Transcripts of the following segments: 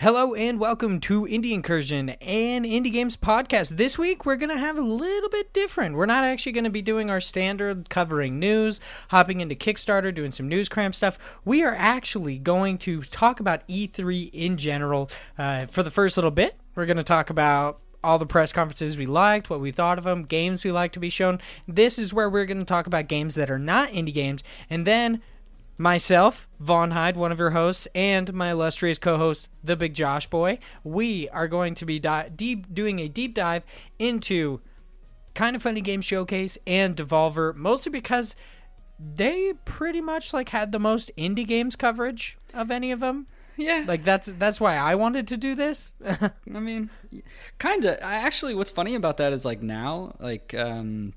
Hello and welcome to Indie Incursion and Indie Games Podcast. This week we're going to have a little bit different. We're not actually going to be doing our standard covering news, hopping into Kickstarter, doing some news cram stuff. We are actually going to talk about E3 in general. Uh, for the first little bit, we're going to talk about all the press conferences we liked, what we thought of them, games we like to be shown. This is where we're going to talk about games that are not indie games, and then myself, Vaughn Hyde, one of your hosts, and my illustrious co-host, the Big Josh Boy. We are going to be di- deep doing a deep dive into kind of funny game showcase and Devolver, mostly because they pretty much like had the most indie games coverage of any of them. Yeah. Like that's that's why I wanted to do this. I mean, kind of. Actually, what's funny about that is like now, like um,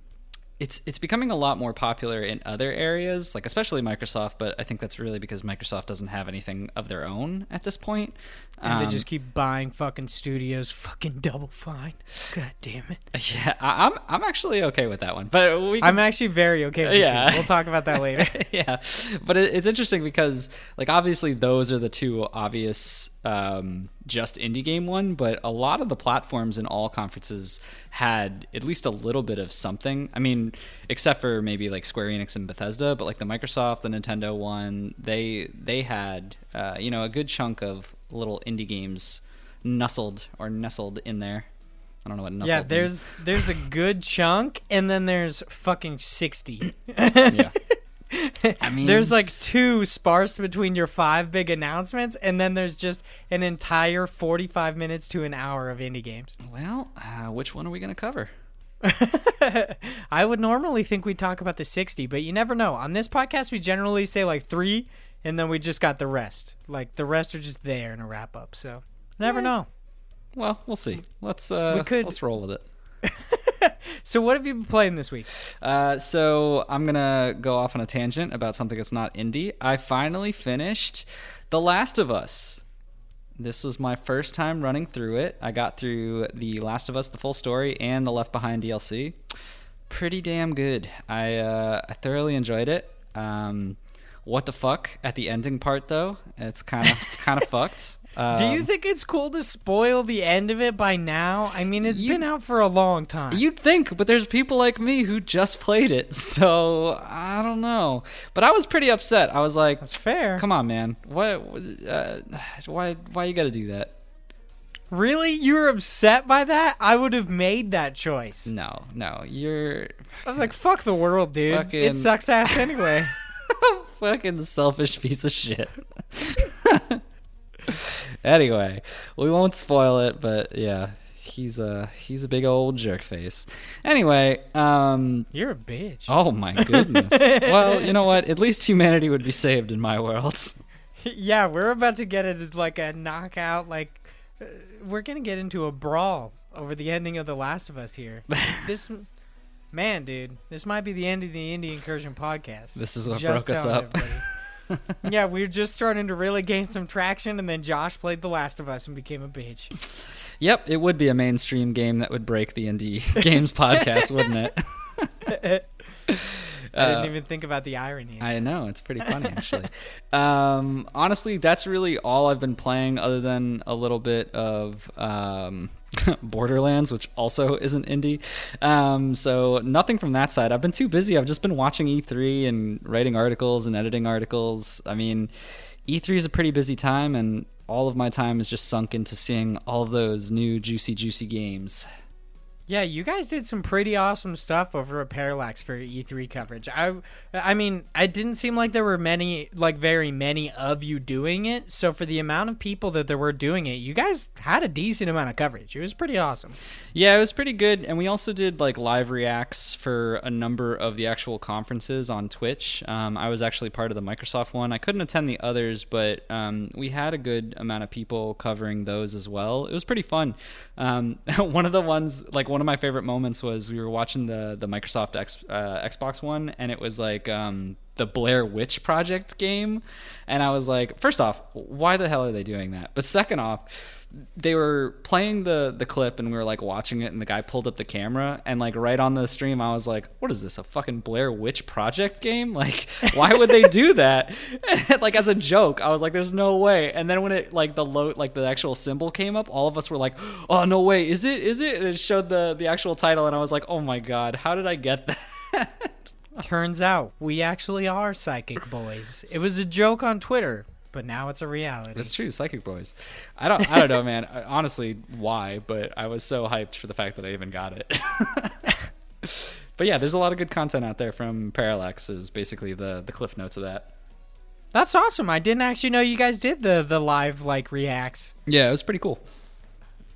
it's it's becoming a lot more popular in other areas, like especially Microsoft. But I think that's really because Microsoft doesn't have anything of their own at this point. and Um, they just keep buying fucking studios, fucking double fine. God damn it. yeah. I, I'm I'm actually okay with that one, but we. I'm actually very okay with Yeah. We'll talk about that later. yeah, but it, it's interesting because like obviously those are the two obvious um, just indie game one, but a lot of the platforms in all conferences had at least a little bit of something. I mean, except for maybe like Square Enix and Bethesda, but like the Microsoft, the Nintendo one, they they had uh, you know a good chunk of little indie games nestled or nestled in there. I don't know what nestled. Yeah, means. there's there's a good chunk, and then there's fucking sixty. yeah. I mean, There's like two sparse between your five big announcements, and then there's just an entire forty-five minutes to an hour of indie games. well, uh, which one are we gonna cover? I would normally think we'd talk about the sixty, but you never know. On this podcast, we generally say like three, and then we just got the rest. Like the rest are just there in a wrap up. So never know. Well, we'll see. Let's uh, We could- let's roll with it. So what have you been playing this week? Uh, so I'm gonna go off on a tangent about something that's not indie. I finally finished The Last of Us. This was my first time running through it. I got through The Last of Us, the full story, and the Left Behind DLC. Pretty damn good. I uh, I thoroughly enjoyed it. Um, what the fuck at the ending part though? It's kind of kind of fucked. Do you Um, think it's cool to spoil the end of it by now? I mean, it's You- been out for a long time. You'd think, but there's people like me who just played it, so I don't know. But I was pretty upset. I was like, That's fair. "Come on, man! What? Uh, why? Why you got to do that?" Really? You were upset by that? I would have made that choice. No, no, you're I was like, fuck the world, dude. Fucking- It sucks ass anyway. fucking selfish piece of shit. anyway, we won't spoil it, but yeah, he's a he's a big old jerk face. Anyway, um, You're a bitch. oh my goodness. well, you know what? At least humanity would be saved in my world. yeah, we're about to get it as like a knockout. Like, uh, we're gonna get into a brawl over the ending of The Last of Us here. this, man, dude, this might be the end of the Indie Incursion podcast. This is what Just broke us up. yeah, we were just starting to really gain some traction, and then Josh played The Last of Us and became a bitch. Yep, it would be a mainstream game that would break the indie games podcast, wouldn't it? I didn't Uh, even think about the irony. I know it's pretty funny actually. um, honestly, that's really all I've been playing, other than a little bit of um, Borderlands, which also isn't indie. Um, so nothing from that side. I've been too busy. I've just been watching E3 and writing articles and editing articles. I mean, E3 is a pretty busy time, and all of my time is just sunk into seeing all of those new juicy, juicy games. Yeah, you guys did some pretty awesome stuff over at Parallax for E3 coverage. I, I mean, it didn't seem like there were many, like very many of you doing it. So for the amount of people that there were doing it, you guys had a decent amount of coverage. It was pretty awesome. Yeah, it was pretty good, and we also did like live reacts for a number of the actual conferences on Twitch. Um, I was actually part of the Microsoft one. I couldn't attend the others, but um, we had a good amount of people covering those as well. It was pretty fun. Um, one of the ones, like one one of my favorite moments was we were watching the the Microsoft X, uh, Xbox one, and it was like um, the Blair Witch Project game, and I was like, first off, why the hell are they doing that? But second off they were playing the the clip and we were like watching it and the guy pulled up the camera and like right on the stream I was like what is this a fucking Blair Witch Project game? Like why would they do that? Like as a joke I was like there's no way. And then when it like the load like the actual symbol came up all of us were like oh no way is it is it? And it showed the the actual title and I was like oh my god how did I get that Turns out we actually are psychic boys. It was a joke on Twitter but now it's a reality. That's true, Psychic Boys. I don't, I don't know, man. Honestly, why? But I was so hyped for the fact that I even got it. but yeah, there's a lot of good content out there from Parallax. Is basically the the cliff notes of that. That's awesome. I didn't actually know you guys did the the live like reacts. Yeah, it was pretty cool.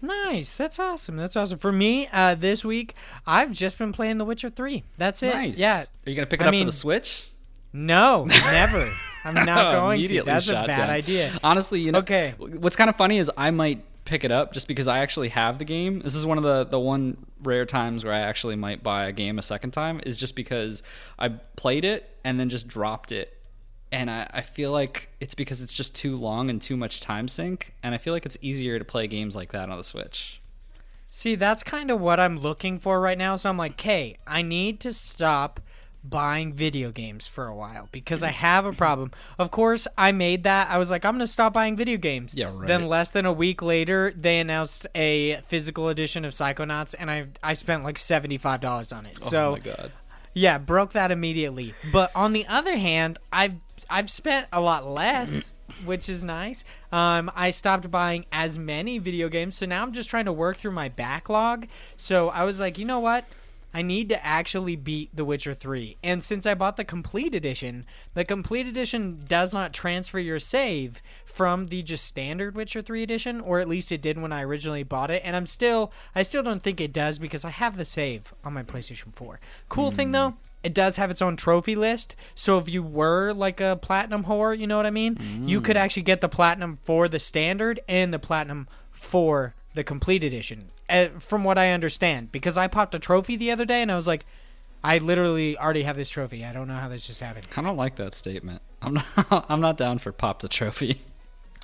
Nice. That's awesome. That's awesome. For me, uh, this week, I've just been playing The Witcher 3. That's it. Nice. Yeah. Are you going to pick it I up mean, for the Switch? No, never. I'm not going to. That's a bad down. idea. Honestly, you know. Okay. What's kind of funny is I might pick it up just because I actually have the game. This is one of the the one rare times where I actually might buy a game a second time is just because I played it and then just dropped it. And I, I feel like it's because it's just too long and too much time sink. And I feel like it's easier to play games like that on the Switch. See, that's kind of what I'm looking for right now. So I'm like, hey, I need to stop buying video games for a while because I have a problem. Of course, I made that. I was like, I'm going to stop buying video games. Yeah, right. Then less than a week later, they announced a physical edition of Psychonauts, and I I spent like seventy five dollars on it. Oh so, my god. Yeah, broke that immediately. But on the other hand, I've I've spent a lot less, which is nice. Um, I stopped buying as many video games, so now I'm just trying to work through my backlog. So I was like, you know what? I need to actually beat The Witcher 3. And since I bought the complete edition, the complete edition does not transfer your save from the just standard Witcher 3 edition, or at least it did when I originally bought it. And I'm still, I still don't think it does because I have the save on my PlayStation 4. Cool mm. thing though, hmm. It does have its own trophy list. So if you were like a platinum whore, you know what I mean? Mm. You could hmm. actually get the platinum for the standard and the platinum for the complete edition, uh, from what I understand. Because I popped a trophy the other day, and I was like, I literally already have this trophy. I don't know how this just happened. I don't like that statement. I'm not. I'm not down for popped a trophy.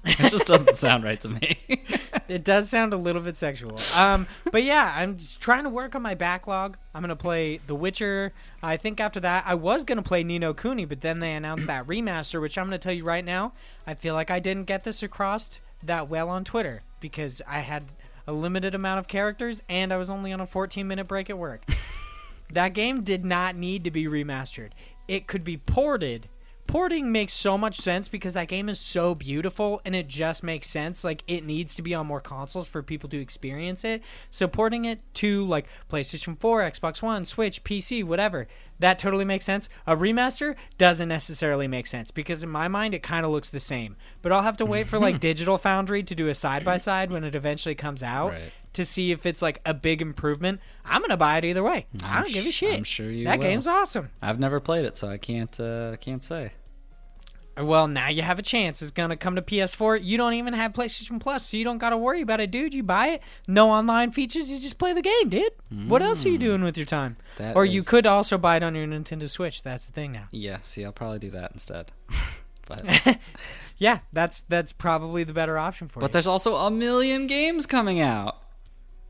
It just doesn't sound right to me. it does sound a little bit sexual. Um, but yeah, I'm trying to work on my backlog. I'm gonna play The Witcher. I think after that, I was gonna play Ni no Kuni, but then they announced that remaster, which I'm gonna tell you right now. I feel like I didn't get this across that well on Twitter because I had a limited amount of characters, and I was only on a 14 minute break at work. that game did not need to be remastered. It could be ported porting makes so much sense because that game is so beautiful and it just makes sense like it needs to be on more consoles for people to experience it so porting it to like playstation 4 xbox one switch pc whatever that totally makes sense a remaster doesn't necessarily make sense because in my mind it kind of looks the same but i'll have to wait for like digital foundry to do a side by side when it eventually comes out right to see if it's like a big improvement, I'm gonna buy it either way. I'm I do not give a shit. I'm sure you. That will. game's awesome. I've never played it, so I can't uh, can't say. Well, now you have a chance. It's gonna come to PS4. You don't even have PlayStation Plus, so you don't gotta worry about it, dude. You buy it, no online features. You just play the game, dude. Mm. What else are you doing with your time? That or is... you could also buy it on your Nintendo Switch. That's the thing now. Yeah. See, I'll probably do that instead. but yeah, that's that's probably the better option for but you. But there's also a million games coming out.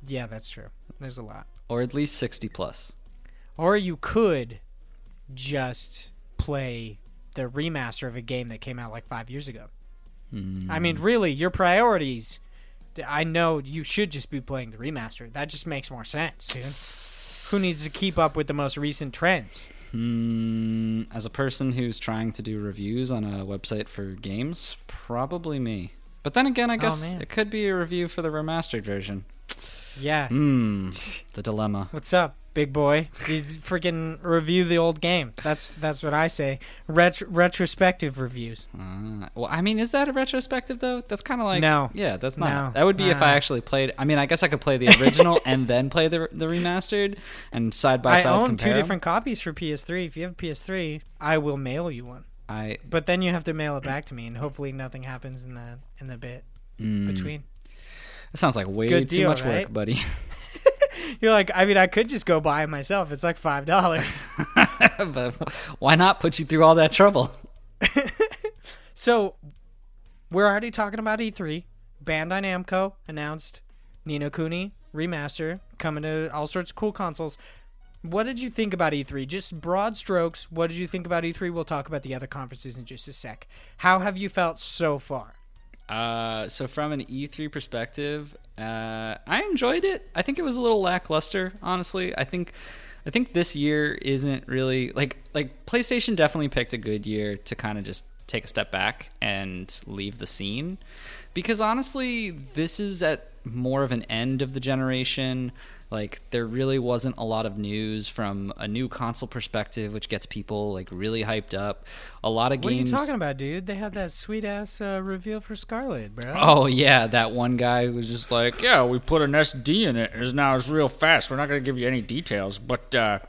Yeah, that's true. There's a lot. Or at least 60 plus. Or you could just play the remaster of a game that came out like five years ago. Mm. I mean, really, your priorities I know you should just be playing the remaster. That just makes more sense, dude. Who needs to keep up with the most recent trends? Hmm, as a person who's trying to do reviews on a website for games, probably me. But then again, I guess man. it could be a review for the remastered version. Yeah. Hmm, the dilemma. What's up, big boy? Freaking review the old game. That's that's what I say. Ret- retrospective reviews. Uh, well, I mean, is that a retrospective though? That's kind of like No. Yeah, that's not. No. That would be if I actually played. I mean, I guess I could play the original and then play the the remastered and side by side. I own two 'em. different copies for PS3. If you have a PS3, I will mail you one. I But then you have to mail it back to me, and hopefully nothing happens in the in the bit mm, between. That sounds like way too much right? work, buddy. You're like, I mean, I could just go buy it myself. It's like five dollars. but why not put you through all that trouble? so we're already talking about E3. Bandai Namco announced Ni no Kuni remaster coming to all sorts of cool consoles. What did you think about E3? Just broad strokes. What did you think about E3? We'll talk about the other conferences in just a sec. How have you felt so far? Uh, so from an E3 perspective, uh, I enjoyed it. I think it was a little lackluster, honestly. I think, I think this year isn't really like like PlayStation definitely picked a good year to kind of just take a step back and leave the scene, because honestly, this is at more of an end of the generation. Like there really wasn't a lot of news from a new console perspective, which gets people like really hyped up. A lot of What games. What are you talking about, dude? They had that sweet ass uh, reveal for Scarlett, bro. Oh yeah, that one guy who was just like, "Yeah, we put an SD in it. It's now it's real fast. We're not gonna give you any details, but uh,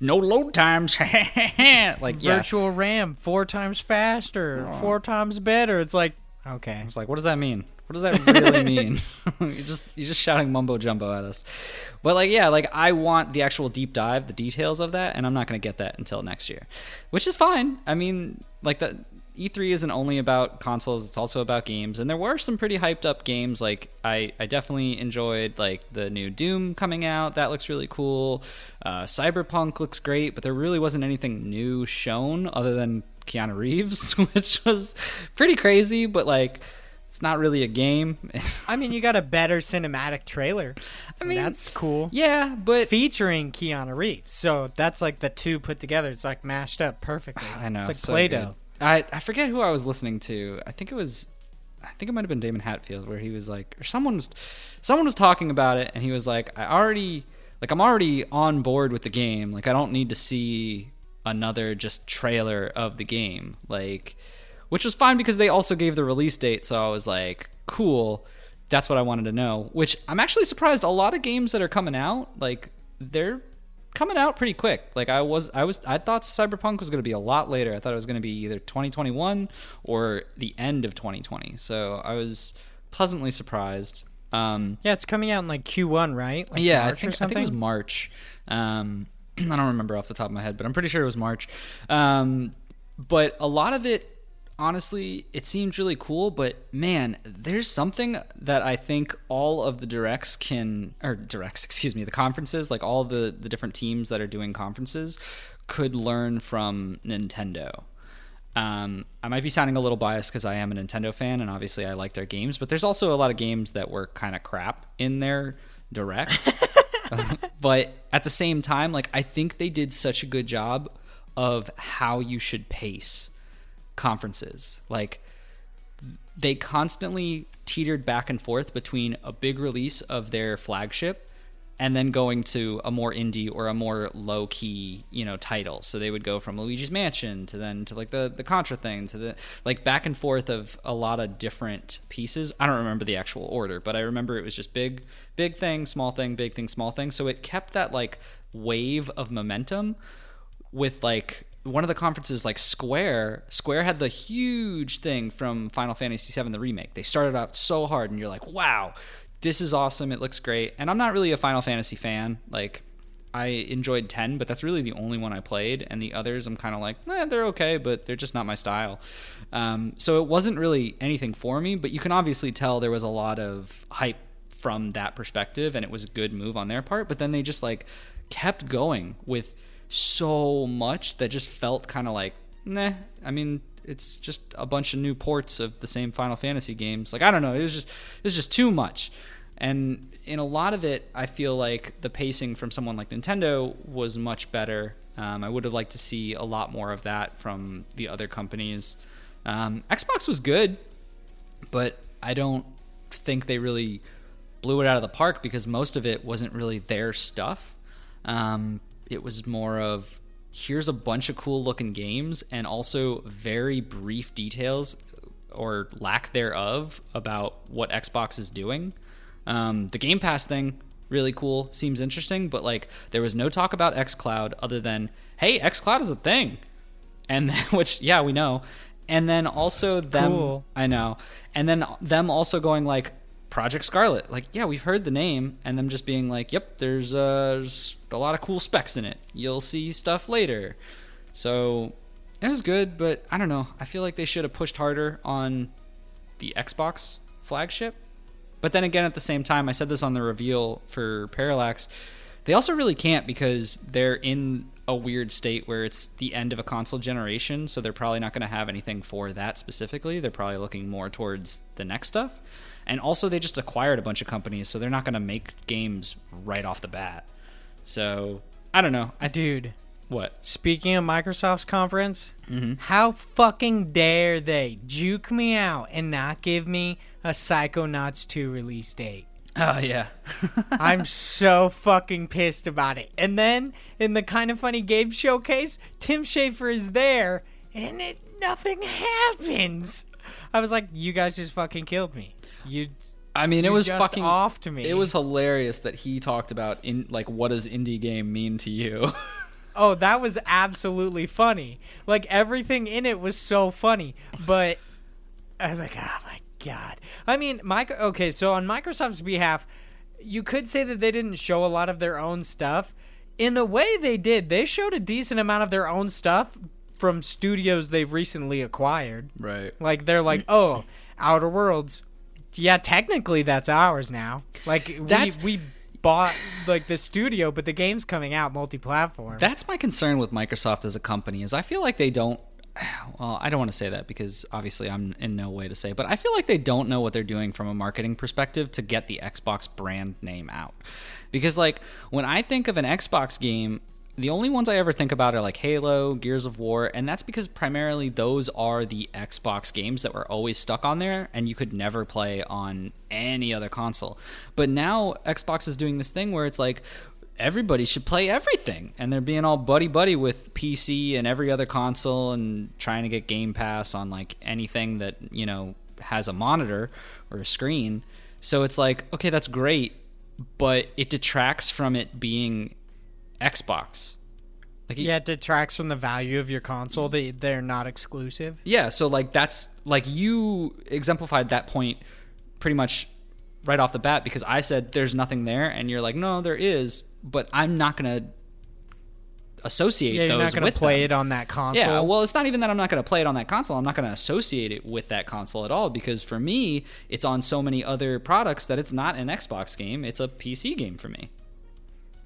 no load times." like yeah, Virtual RAM four times faster, four times better. It's like okay, It's like, "What does that mean? What does that really mean?" you're just you're just shouting mumbo jumbo at us. But like, yeah, like I want the actual deep dive, the details of that, and I'm not gonna get that until next year, which is fine. I mean, like that. E3 isn't only about consoles; it's also about games, and there were some pretty hyped up games. Like I, I definitely enjoyed like the new Doom coming out. That looks really cool. Uh, Cyberpunk looks great, but there really wasn't anything new shown other than Keanu Reeves, which was pretty crazy. But like, it's not really a game. I mean, you got a better cinematic trailer. I mean, that's cool. yeah, but Featuring Keanu Reeves, so that's like the two put together. It's like mashed up perfectly. I know It's like so Play-Doh. good. I I forget who I was listening to. I think it was. I think it might have been Daemon Hatfield, where he was like, or someone was, someone was talking about it, and he was like, I already, like, I'm already on board with the game. Like, I don't need to see another just trailer of the game. Like, which was fine because they also gave the release date, so I was like, cool. That's what I wanted to know. Which I'm actually surprised. A lot of games that are coming out, like, they're coming out pretty quick. Like I was, I was, I thought Cyberpunk was going to be a lot later. I thought it was going to be either 2021 or the end of 2020. So I was pleasantly surprised. Um, Yeah, it's coming out in like Q1, right? Like yeah, March I think, I think it was March. Um, I don't remember off the top of my head, but I'm pretty sure it was March. Um, but a lot of it, honestly, it seemed really cool. But man, there's something that I think all of the directs can, or directs, excuse me, the conferences, like all the the different teams that are doing conferences, could learn from Nintendo. Um, I might be sounding a little biased because I am a Nintendo fan and obviously I like their games, but there's also a lot of games that were kind of crap in their direct. but at the same time, like I think they did such a good job of how you should pace conferences. Like they constantly teetered back and forth between a big release of their flagship and then going to a more indie or a more low key, you know, title. So they would go from Luigi's Mansion to then to like the the Contra thing to the like back and forth of a lot of different pieces. I don't remember the actual order, but I remember it was just big big thing, small thing, big thing, small thing. So it kept that like wave of momentum with like one of the conferences like Square, Square had the huge thing from Final Fantasy VII the remake. They started out so hard and you're like, "Wow, this is awesome. It looks great." And I'm not really a Final Fantasy fan. Like I enjoyed 10, but that's really the only one I played and the others I'm kind of like, "Eh, they're okay, but they're just not my style." Um, so it wasn't really anything for me, but you can obviously tell there was a lot of hype from that perspective and it was a good move on their part, but then they just like kept going with so much that just felt kind of like, nah. I mean, it's just a bunch of new ports of the same Final Fantasy games. Like I don't know, it was just it was just too much. And in a lot of it, I feel like the pacing from someone like Nintendo was much better. Um, I would have liked to see a lot more of that from the other companies. Um, Xbox was good, but I don't think they really blew it out of the park because most of it wasn't really their stuff. Um, it was more of here's a bunch of cool looking games and also very brief details or lack thereof about what Xbox is doing. Um, the Game Pass thing, really cool, seems interesting, but like there was no talk about xCloud other than, hey, xCloud is a thing. And then, which, yeah, we know. And then also them, Cool. I know. And then them also going like, Project Scarlett. Like, yeah, we've heard the name, and them just being like, yep, there's, uh, there's a lot of cool specs in it. You'll see stuff later. So it was good, but I don't know. I feel like they should have pushed harder on the Xbox flagship. But then again, at the same time, I said this on the reveal for Parallax. They also really can't because they're in a weird state where it's the end of a console generation, so they're probably not going to have anything for that specifically. They're probably looking more towards the next stuff. And also, they just acquired a bunch of companies, so they're not going to make games right off the bat. So, I don't know. I Dude, what? speaking of Microsoft's conference, mm-hmm. how fucking dare they juke me out and not give me a Psychonauts 2 release date? Oh yeah. I'm so fucking pissed about it. And then in the kind of funny game showcase, Tim Schafer is there and it nothing happens. I was like, you guys just fucking killed me. You I mean, it was fucking off to me. It was hilarious that he talked about in like what does indie game mean to you? Oh, that was absolutely funny. Like everything in it was so funny. But I was like, oh my god. I mean, Micro. Okay, so on Microsoft's behalf, you could say that they didn't show a lot of their own stuff. In a way, they did. They showed a decent amount of their own stuff from studios they've recently acquired. right. Like they're like, oh, Outer Worlds. Yeah, technically that's ours now. Like That's- we we bought like the studio, but the game's coming out multi-platform. That's my concern with Microsoft as a company is I feel like they don't well, I don't want to say that because obviously I'm in no way to say, but I feel like they don't know what they're doing from a marketing perspective to get the Xbox brand name out. Because like when I think of an Xbox game, the only ones I ever think about are like Halo, Gears of War, and that's because primarily those are the Xbox games that were always stuck on there and you could never play on any other console. But now Xbox is doing this thing where it's like everybody should play everything and they're being all buddy buddy with PC and every other console and trying to get Game Pass on like anything that, you know, has a monitor or a screen. So it's like, okay, that's great, but it detracts from it being Xbox. Like Yeah, it detracts from the value of your console. They they're not exclusive. yeah, so like that's like you exemplified that point pretty much right off the bat because I said there's nothing there and you're like no there is, but I'm not going to associate Yeah, you're not to play them. it on that console. Yeah, well, it's not even that I'm not going to play it on that console. I'm not going to associate it with that console at all because for me, it's on so many other products that it's not an Xbox game. It's a PC game for me.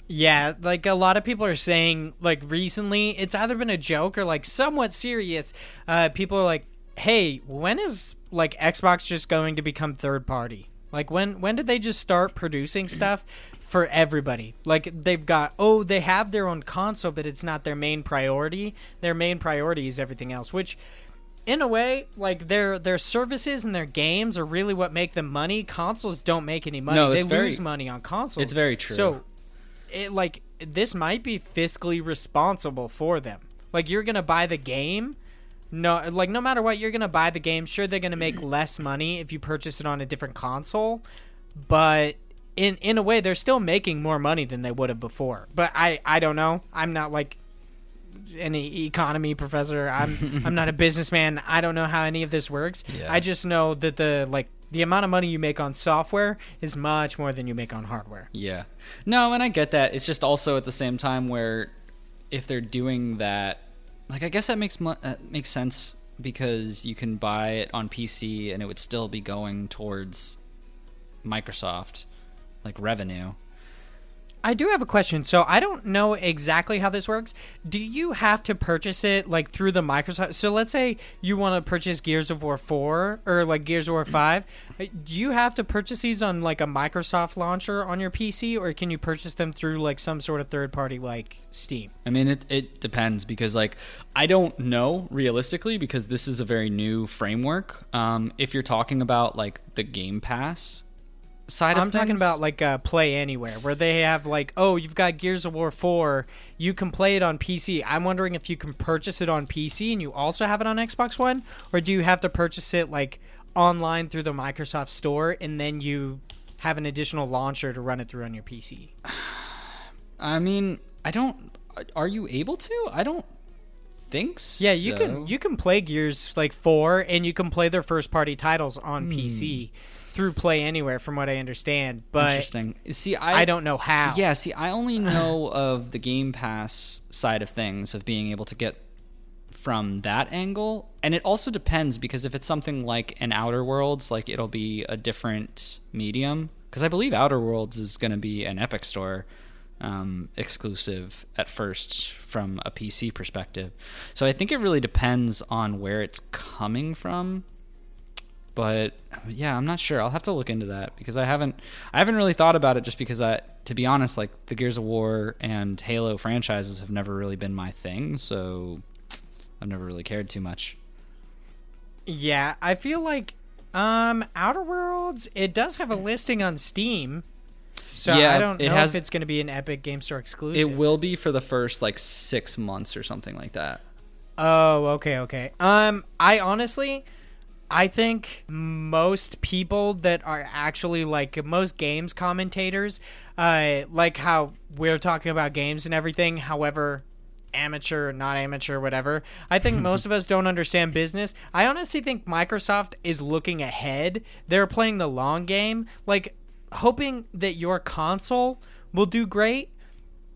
Yeah, like a lot of people are saying, like recently, it's either been a joke or like somewhat serious. Uh, people are like, "Hey, when is like Xbox just going to become third party? Like when when did they just start producing stuff for everybody? Like they've got oh, they have their own console, but it's not their main priority. Their main priority is everything else, which." in a way, like their their services and their games are really what make them money. Consoles don't make any money. No, they very- lose money on consoles. it's very true. So it like this might be fiscally responsible for them. Like you're gonna buy the game. No, like no matter what, you're gonna buy the game. Sure, they're gonna make less money if you purchase it on a different console, but in in a way, they're still making more money than they would have before. But I I don't know. I'm not like any economy professor. I'm I'm not a businessman. I don't know how any of this works. Yeah. I just know that the like the amount of money you make on software is much more than you make on hardware. Yeah. No, and I get that. It's just also at the same time where if they're doing that, like I guess that makes mo- uh, makes sense because you can buy it on PC and it would still be going towards Microsoft like revenue. I do have a question. So I don't know exactly how this works. Do you have to purchase it like through the Microsoft? So let's say you want to purchase Gears of War 4 or like Gears of War 5. Uh, Do you have to purchase these on like a Microsoft launcher on your PC or can you purchase them through like some sort of third party like Steam? I mean, it, it depends because, like, I don't know realistically because this is a very new framework. Um, if you're talking about, like, the Game Pass side I'm of talking about like uh, Play Anywhere, where they have like, oh, you've got Gears of War 4, you can play it on PC. I'm wondering if you can purchase it on PC and you also have it on Xbox One, or do you have to purchase it like online through the Microsoft Store and then you have an additional launcher to run it through on your PC? I mean, I don't. Are you able to? I don't think so. Yeah, you can you can play Gears like 4 and you can play their first party titles on PC through Play Anywhere from what I understand, but Interesting. See, I, I don't know how. Yeah, see, I only know of the Game Pass side of things of being able to get from that angle, and it also depends because if it's something like an Outer Worlds, like it'll be a different medium. Because I believe Outer Worlds is going to be an Epic Store um, exclusive at first from a PC perspective. So I think it really depends on where it's coming from but yeah, I'm not sure. I'll have to look into that because I haven't I haven't really thought about it just because I to be honest, like the Gears of War and Halo franchises have never really been my thing, so I've never really cared too much. Yeah, I feel like um Outer Worlds it does have a listing on Steam. So Yeah, I don't know has- if it's going to be an Epic Game Store exclusive. It will be for the first like 6 months or something like that. Oh, okay, okay. Um I honestly I think most people that are actually like most games commentators uh like how we're talking about games and everything, however amateur, not amateur, whatever. I think most of us don't understand business. I honestly think Microsoft is looking ahead. They're playing the long game, like hoping that your console will do great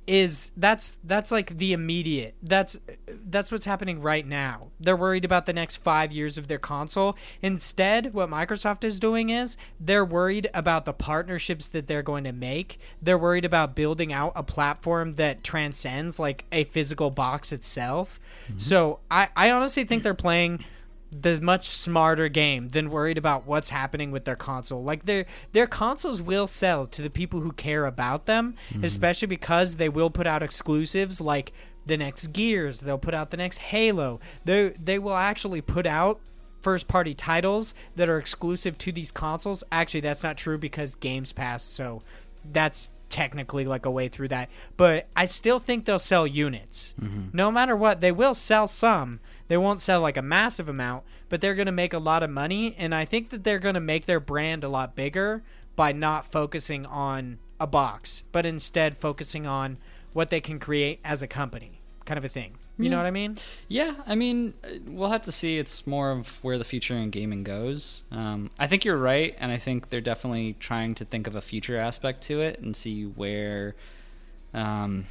is that's that's like the immediate that's that's what's happening right now. They're worried about the next five years of their console. Instead what microsoft is doing is they're worried about the partnerships that they're going to make. They're worried about building out a platform that transcends like a physical box itself. Mm-hmm. So i i honestly think they're playing the much smarter game than worried about what's happening with their console. Like their their consoles will sell to the people who care about them, mm-hmm. especially because they will put out exclusives like the next Gears, they'll put out the next Halo. They they will actually put out first party titles that are exclusive to these consoles. Actually, that's not true because Games Pass, so that's technically like a way through that. But I still think they'll sell units. Mm-hmm. No matter what, they will sell some. They won't sell like a massive amount, but they're going to make a lot of money. And I think that they're going to make their brand a lot bigger by not focusing on a box, but instead focusing on what they can create as a company, kind of a thing. You know what I mean? Yeah, I mean, uh, we'll have to see. It's more of where the future in gaming goes. Um, I think you're right, and I think they're definitely trying to think of a future aspect to it and see where, um,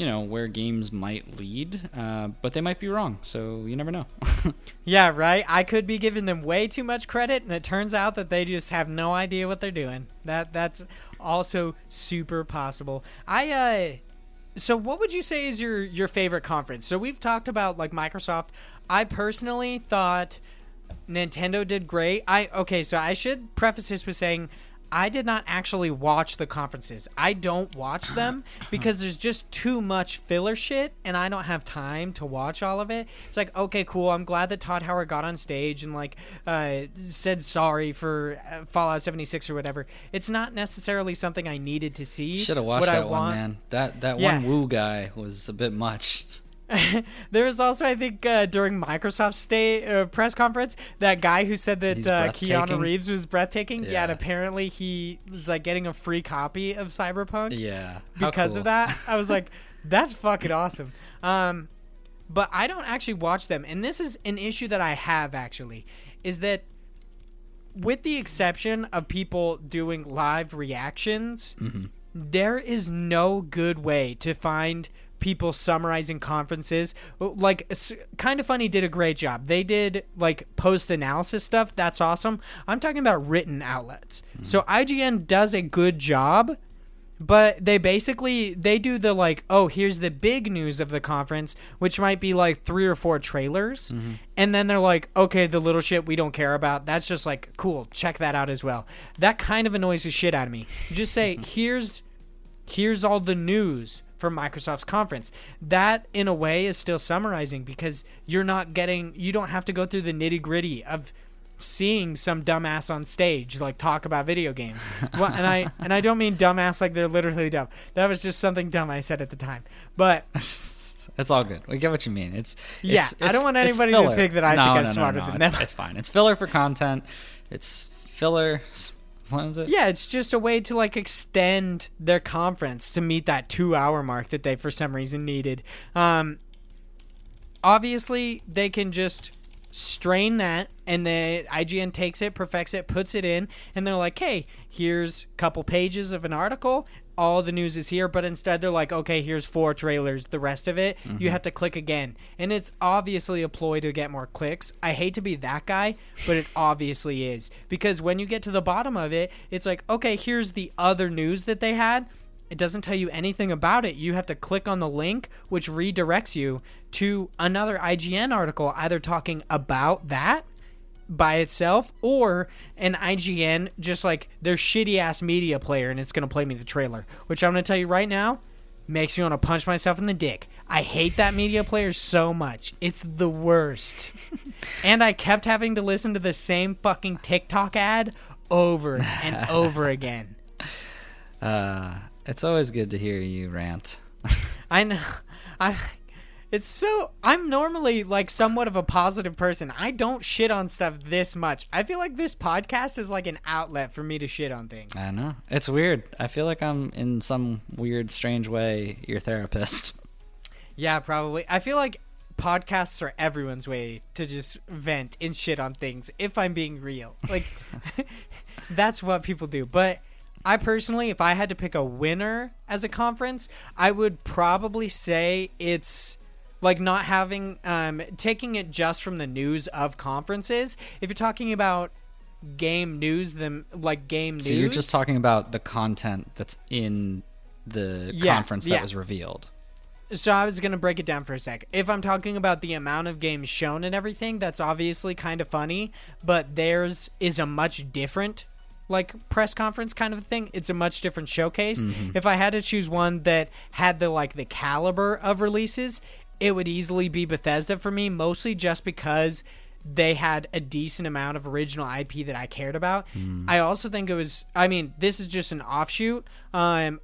you know, where games might lead. Uh, but they might be wrong, so you never know. Yeah, right. I could be giving them way too much credit, and it turns out that they just have no idea what they're doing. That that's also super possible. I uh, so what would you say is your your favorite conference? So we've talked about like Microsoft. I personally thought Nintendo did great. I okay, so I should preface this with saying I did not actually watch the conferences. I don't watch them because there's just too much filler shit and I don't have time to watch all of it. It's like, okay, cool. I'm glad that Todd Howard got on stage and like uh, said sorry for uh, Fallout 76 or whatever. It's not necessarily something I needed to see. Should have watched What I that one, want- man. That that Yeah. one Woo guy was a bit much. There was also, I think, uh, during Microsoft's stay, uh, press conference, that guy who said that uh, Keanu. Reeves was breathtaking. Yeah. and apparently he was like getting a free copy of Cyberpunk Yeah, how because cool. of that. I was like, that's fucking awesome. Um, but I don't actually watch them, and this is an issue that I have actually, is that with the exception of people doing live reactions, there is no good way to find people summarizing conferences. Like, kind of funny did a great job. They did like post analysis stuff. That's awesome. I'm talking about written outlets. So IGN does a good job, but they basically they do the like oh here's the big news of the conference which might be like three or four trailers Mm-hmm. and then they're like okay the little shit we don't care about that's just like cool check that out as well that kind of annoys the shit out of me just say here's here's all the news for Microsoft's conference. That, in a way, is still summarizing because you're not getting, you don't have to go through the nitty gritty of seeing some dumbass on stage like talk about video games. well, and I and I don't mean dumbass like they're literally dumb. That was just something dumb I said at the time. But It's all good. We get what you mean. It's Yeah, it's- I don't want anybody to think that I No, think I'm no, no, smarter than it's- them. It's fine. It's filler for content. It's filler. It? yeah, it's just a way to like extend their conference to meet that two hour mark that they for some reason needed. Um, obviously, they can just strain that, and the IGN takes it, perfects it, puts it in, and they're like, "Hey, here's a couple pages of an article." All the news is here, but instead they're like, okay, here's four trailers. The rest of it, you mm-hmm. have to click again. And it's obviously a ploy to get more clicks. I hate to be that guy, but it obviously is. Because when you get to the bottom of it, it's like, okay, here's the other news that they had. It doesn't tell you anything about it. You have to click on the link, which redirects you to another IGN article, either talking about that by itself or an IGN just like their shitty ass media player and it's going to play me the trailer, which I'm going to tell you right now makes me want to punch myself in the dick. I hate that media player so much. It's the worst. and I kept having to listen to the same fucking TikTok ad over and over again. Uh, it's always good to hear you rant. I know. I. It's so. I'm normally like somewhat of a positive person. I don't shit on stuff this much. I feel like this podcast is like an outlet for me to shit on things. I know. It's weird. I feel like I'm in some weird, strange way your therapist. Yeah, probably. I feel like podcasts are everyone's way to just vent and shit on things. If I'm being real, like that's what people do. But I personally, if I had to pick a winner as a conference, I would probably say it's like not having um taking it just from the news of conferences. If you're talking about game news, then like game news. So you're just talking about the content that's in the Yeah, conference that yeah. was revealed. So I was gonna break it down for a sec. If I'm talking about the amount of games shown and everything, that's obviously kind of funny, but theirs is a much different like press conference kind of thing. It's a much different showcase. If I had to choose one that had the like the caliber of releases, it would easily be Bethesda for me, mostly just because they had a decent amount of original IP that I cared about. Hmm. I also think it was I mean, this is just an offshoot. Um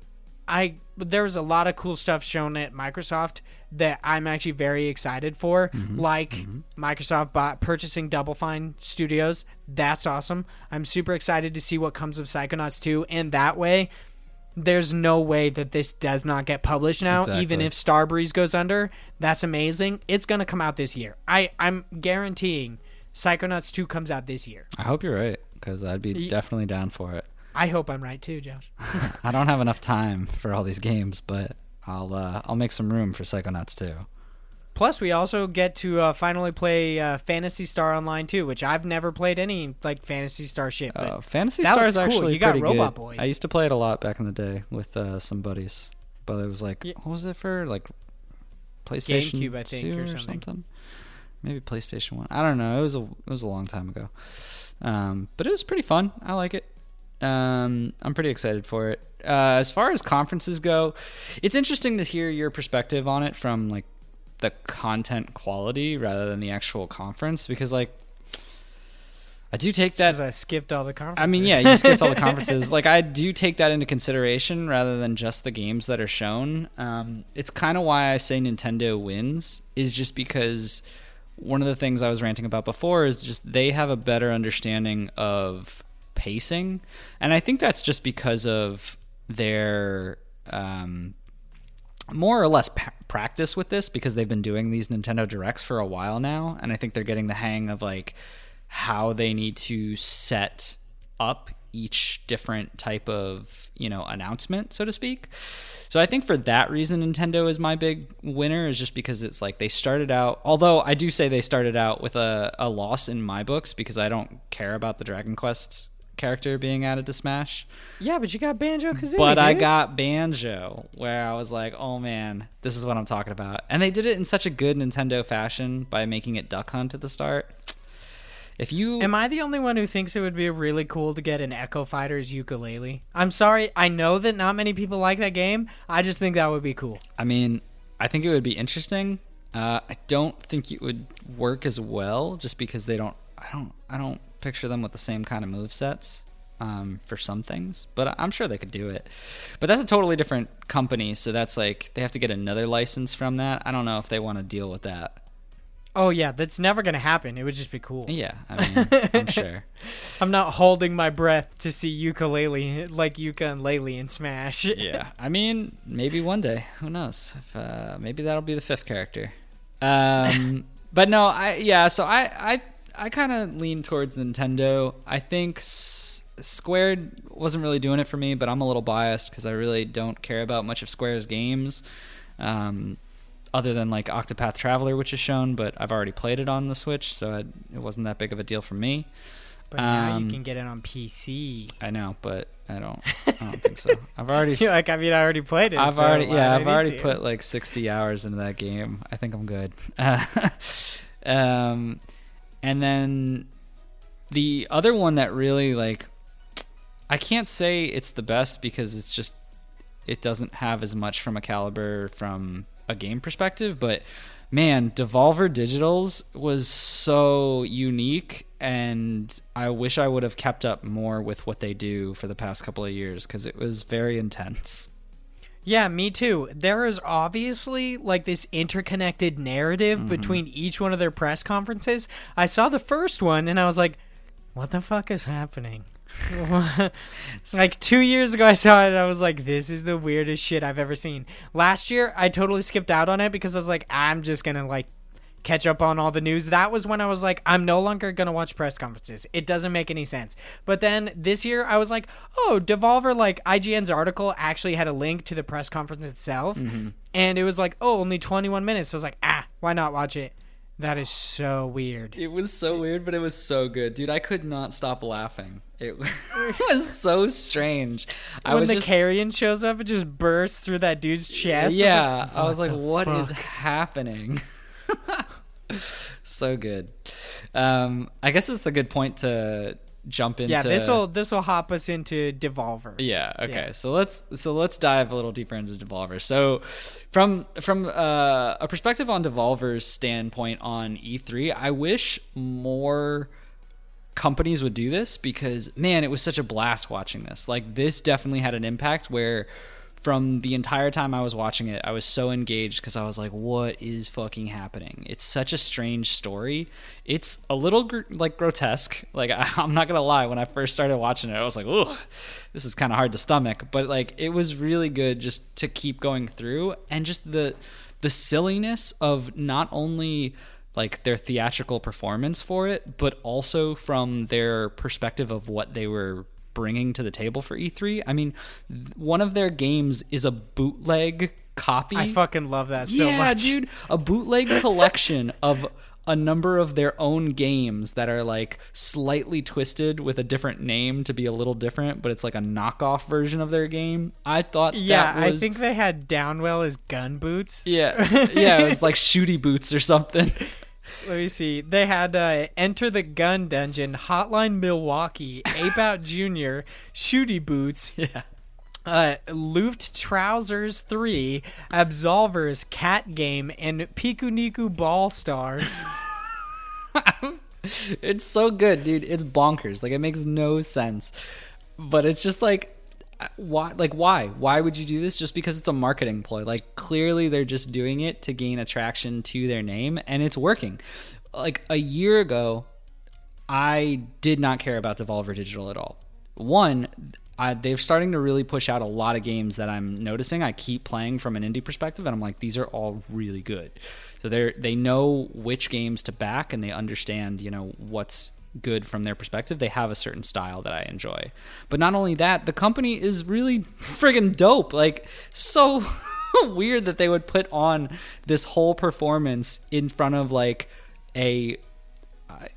I there was a lot of cool stuff shown at Microsoft that I'm actually very excited for, mm-hmm. like mm-hmm. Microsoft bought purchasing Double Fine Studios. That's awesome. I'm super excited to see what comes of Psychonauts 2, and that way, there's no way that this does not get published now. Even if Starbreeze goes under, that's amazing. It's gonna come out this year. I I'm guaranteeing Psychonauts 2 comes out this year. I hope you're right because I'd be Ye- definitely down for it. I hope I'm right too, Josh. I don't have enough time for all these games, but I'll uh, I'll make some room for Psychonauts 2. Plus, we also get to uh, finally play uh, Phantasy Star Online 2, which I've never played any like Phantasy Star shit. But Uh, Phantasy Star is cool. actually You got pretty Robot good. Boys. I used to play it a lot back in the day with uh, some buddies, but it was like Yeah. what was it for? Like PlayStation GameCube, I think, 2 or or something. something. Maybe PlayStation One. I don't know. It was a it was a long time ago, um, but it was pretty fun. I like it. Um, I'm pretty excited for it. Uh, as far as conferences go, it's interesting to hear your perspective on it from like the content quality rather than the actual conference because like I do take that I skipped all the conferences. I mean, yeah, you skipped all the conferences. Like, I do take that into consideration rather than just the games that are shown. Um, it's kind of why I say Nintendo wins, is just because one of the things I was ranting about before is just they have a better understanding of pacing, and I think that's just because of their um, more or less pa- practice with this because they've been doing these Nintendo Directs for a while now, and I think they're getting the hang of like how they need to set up each different type of you know announcement, so to speak. So I think for that reason, Nintendo is my big winner, is just because it's like they started out. Although I do say they started out with a, a loss in my books because I don't care about the Dragon Quest character being added to Smash. Yeah, but you got Banjo Kazooie. But I got Banjo, where I was like, oh man, this is what I'm talking about. And they did it in such a good Nintendo fashion by making it Duck Hunt at the start. If you Am I the only one who thinks it would be really cool to get an Echo Fighters Yooka-Laylee? I'm sorry, I know that not many people like that game. I just think that would be cool. I mean, I think it would be interesting. Uh, I don't think it would work as well, just because they don't. I don't. I don't picture them with the same kind of move sets um, for some things, but I'm sure they could do it. But that's a totally different company, so that's like they have to get another license from that. I don't know if they want to deal with that. Oh yeah, that's never gonna happen. It would just be cool. Yeah, I mean, I'm sure. I'm not holding my breath to see ukulele like Yooka and Laylee in Smash. yeah, I mean, maybe one day. Who knows? If, uh, maybe that'll be the fifth character. Um, but no, I yeah. So I I I kind of lean towards Nintendo. I think S- Squared wasn't really doing it for me, but I'm a little biased because I really don't care about much of Square's games. Um, other than like Octopath Traveler, which is shown, but I've already played it on the Switch, so I, it wasn't that big of a deal for me. But now you Um, can get it on PC. I know, but I don't. I don't think so. I've already. You're like, I mean, I already played it. I've so already, yeah, I've already to? put like 60 hours into that game. I think I'm good. um, and then the other one that really like, I can't say it's the best because it's just it doesn't have as much from a caliber from a game perspective, but man, Devolver Digitals was so unique and I wish I would have kept up more with what they do for the past couple of years cuz it was very intense. Yeah, me too. There is obviously like this interconnected narrative Mm-hmm. between each one of their press conferences. I saw the first one and I was like, what the fuck is happening? like two years ago, I saw it and I was like, this is the weirdest shit I've ever seen. Last year, I totally skipped out on it because I was like, I'm just gonna like catch up on all the news. That was when I was like, I'm no longer going to watch press conferences. It doesn't make any sense. But then this year, I was like, oh, Devolver, like IGN's article actually had a link to the press conference itself. And it was like, oh, only 21 minutes. So I was like, ah, why not watch it? That is so weird. It was so weird, but it was so good, dude. I could not stop laughing. It was so strange. I when was the just, carrion shows up, it just bursts through that dude's chest. yeah, I was like, the "What is happening?" so good. Um, I guess it's a good point to jump into. yeah, this will this will hop us into Devolver. Yeah. Okay. Yeah. So let's so let's dive a little deeper into Devolver. So, from from uh, a perspective on Devolver's standpoint on E3, I wish more companies would do this because man, it was such a blast watching this. Like this definitely had an impact where. From the entire time I was watching it, I was so engaged because I was like, "What is fucking happening?" It's such a strange story. It's a little gr- like grotesque. Like I, I'm not gonna lie, when I first started watching it, I was like, "Ooh, this is kind of hard to stomach." But like, it was really good just to keep going through, and just the the silliness of not only like their theatrical performance for it, but also from their perspective of what they were bringing to the table for E3. I mean, one of their games is a bootleg copy. I fucking love that so yeah, much. dude, a bootleg collection of a number of their own games that are like slightly twisted with a different name to be a little different, but it's like a knockoff version of their game. I thought Yeah, that was I think they had Downwell as gun boots. yeah, yeah, it was like shooty boots or something. Let me see. They had uh, Enter the Gun Dungeon, Hotline Milwaukee, Ape Out Jr., Shooty Boots, yeah. uh, Luftrousers 3, Absolvers, Cat Game, and Pikuniku Ball Stars. It's so good, dude. It's bonkers. Like it makes no sense. But it's just like why like why? Why would you do this just because it's a marketing ploy? Like clearly they're just doing it to gain attraction to their name and it's working. Like a year ago, I did not care about Devolver Digital at all. One, I, they're starting to really push out a lot of games that I'm noticing. I keep playing from an indie perspective, and I'm like, these are all really good. So they are they know which games to back, and they understand you know what's good from their perspective. They have a certain style that I enjoy. But not only that, the company is really friggin' dope. Like so weird that they would put on this whole performance in front of like a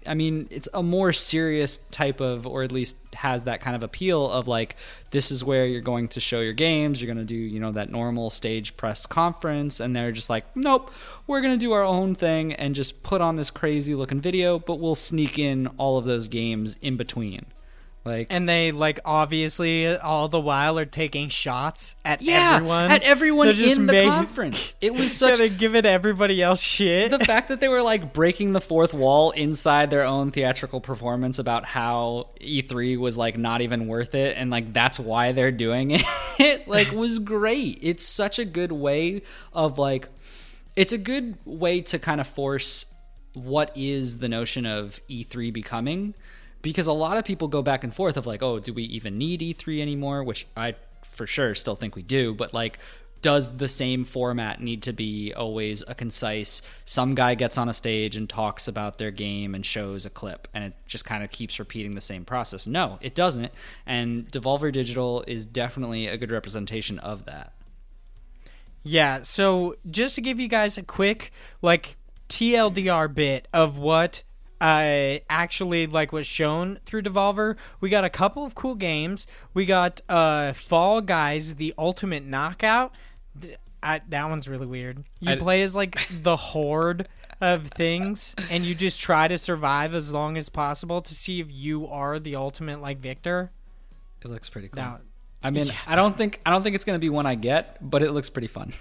I- mean, it's a more serious type of, or at least has that kind of appeal of like, this is where you're going to show your games. You're going to do, you know, that normal stage press conference. And they're just like, nope, we're going to do our own thing and just put on this crazy looking video, but we'll sneak in all of those games in between. Like, And they like obviously all the while are taking shots at yeah, everyone. at everyone in the making- conference. It was Yeah, such they're giving everybody else shit. the fact that they were like breaking the fourth wall inside their own theatrical performance about how E3 was like not even worth it and like that's why they're doing it like was great. It's such a good way of like it's a good way to kind of force what is the notion of E3 becoming because a lot of people go back and forth of like, oh, do we even need E3 anymore? Which I for sure still think we do, but like, does the same format need to be always a concise? Some guy gets on a stage and talks about their game and shows a clip, and it just kind of keeps repeating the same process. No, it doesn't. And Devolver Digital is definitely a good representation of that. Yeah, so just to give you guys a quick like TLDR bit of what uh actually like was shown through Devolver, we got a couple of cool games. We got uh Fall Guys: The Ultimate Knockout. I, that one's really weird. You I- play as like the horde of things and you just try to survive as long as possible to see if you are the ultimate like victor. It looks pretty cool. I mean, I don't think I don't think it's going to be one I get, but it looks pretty fun.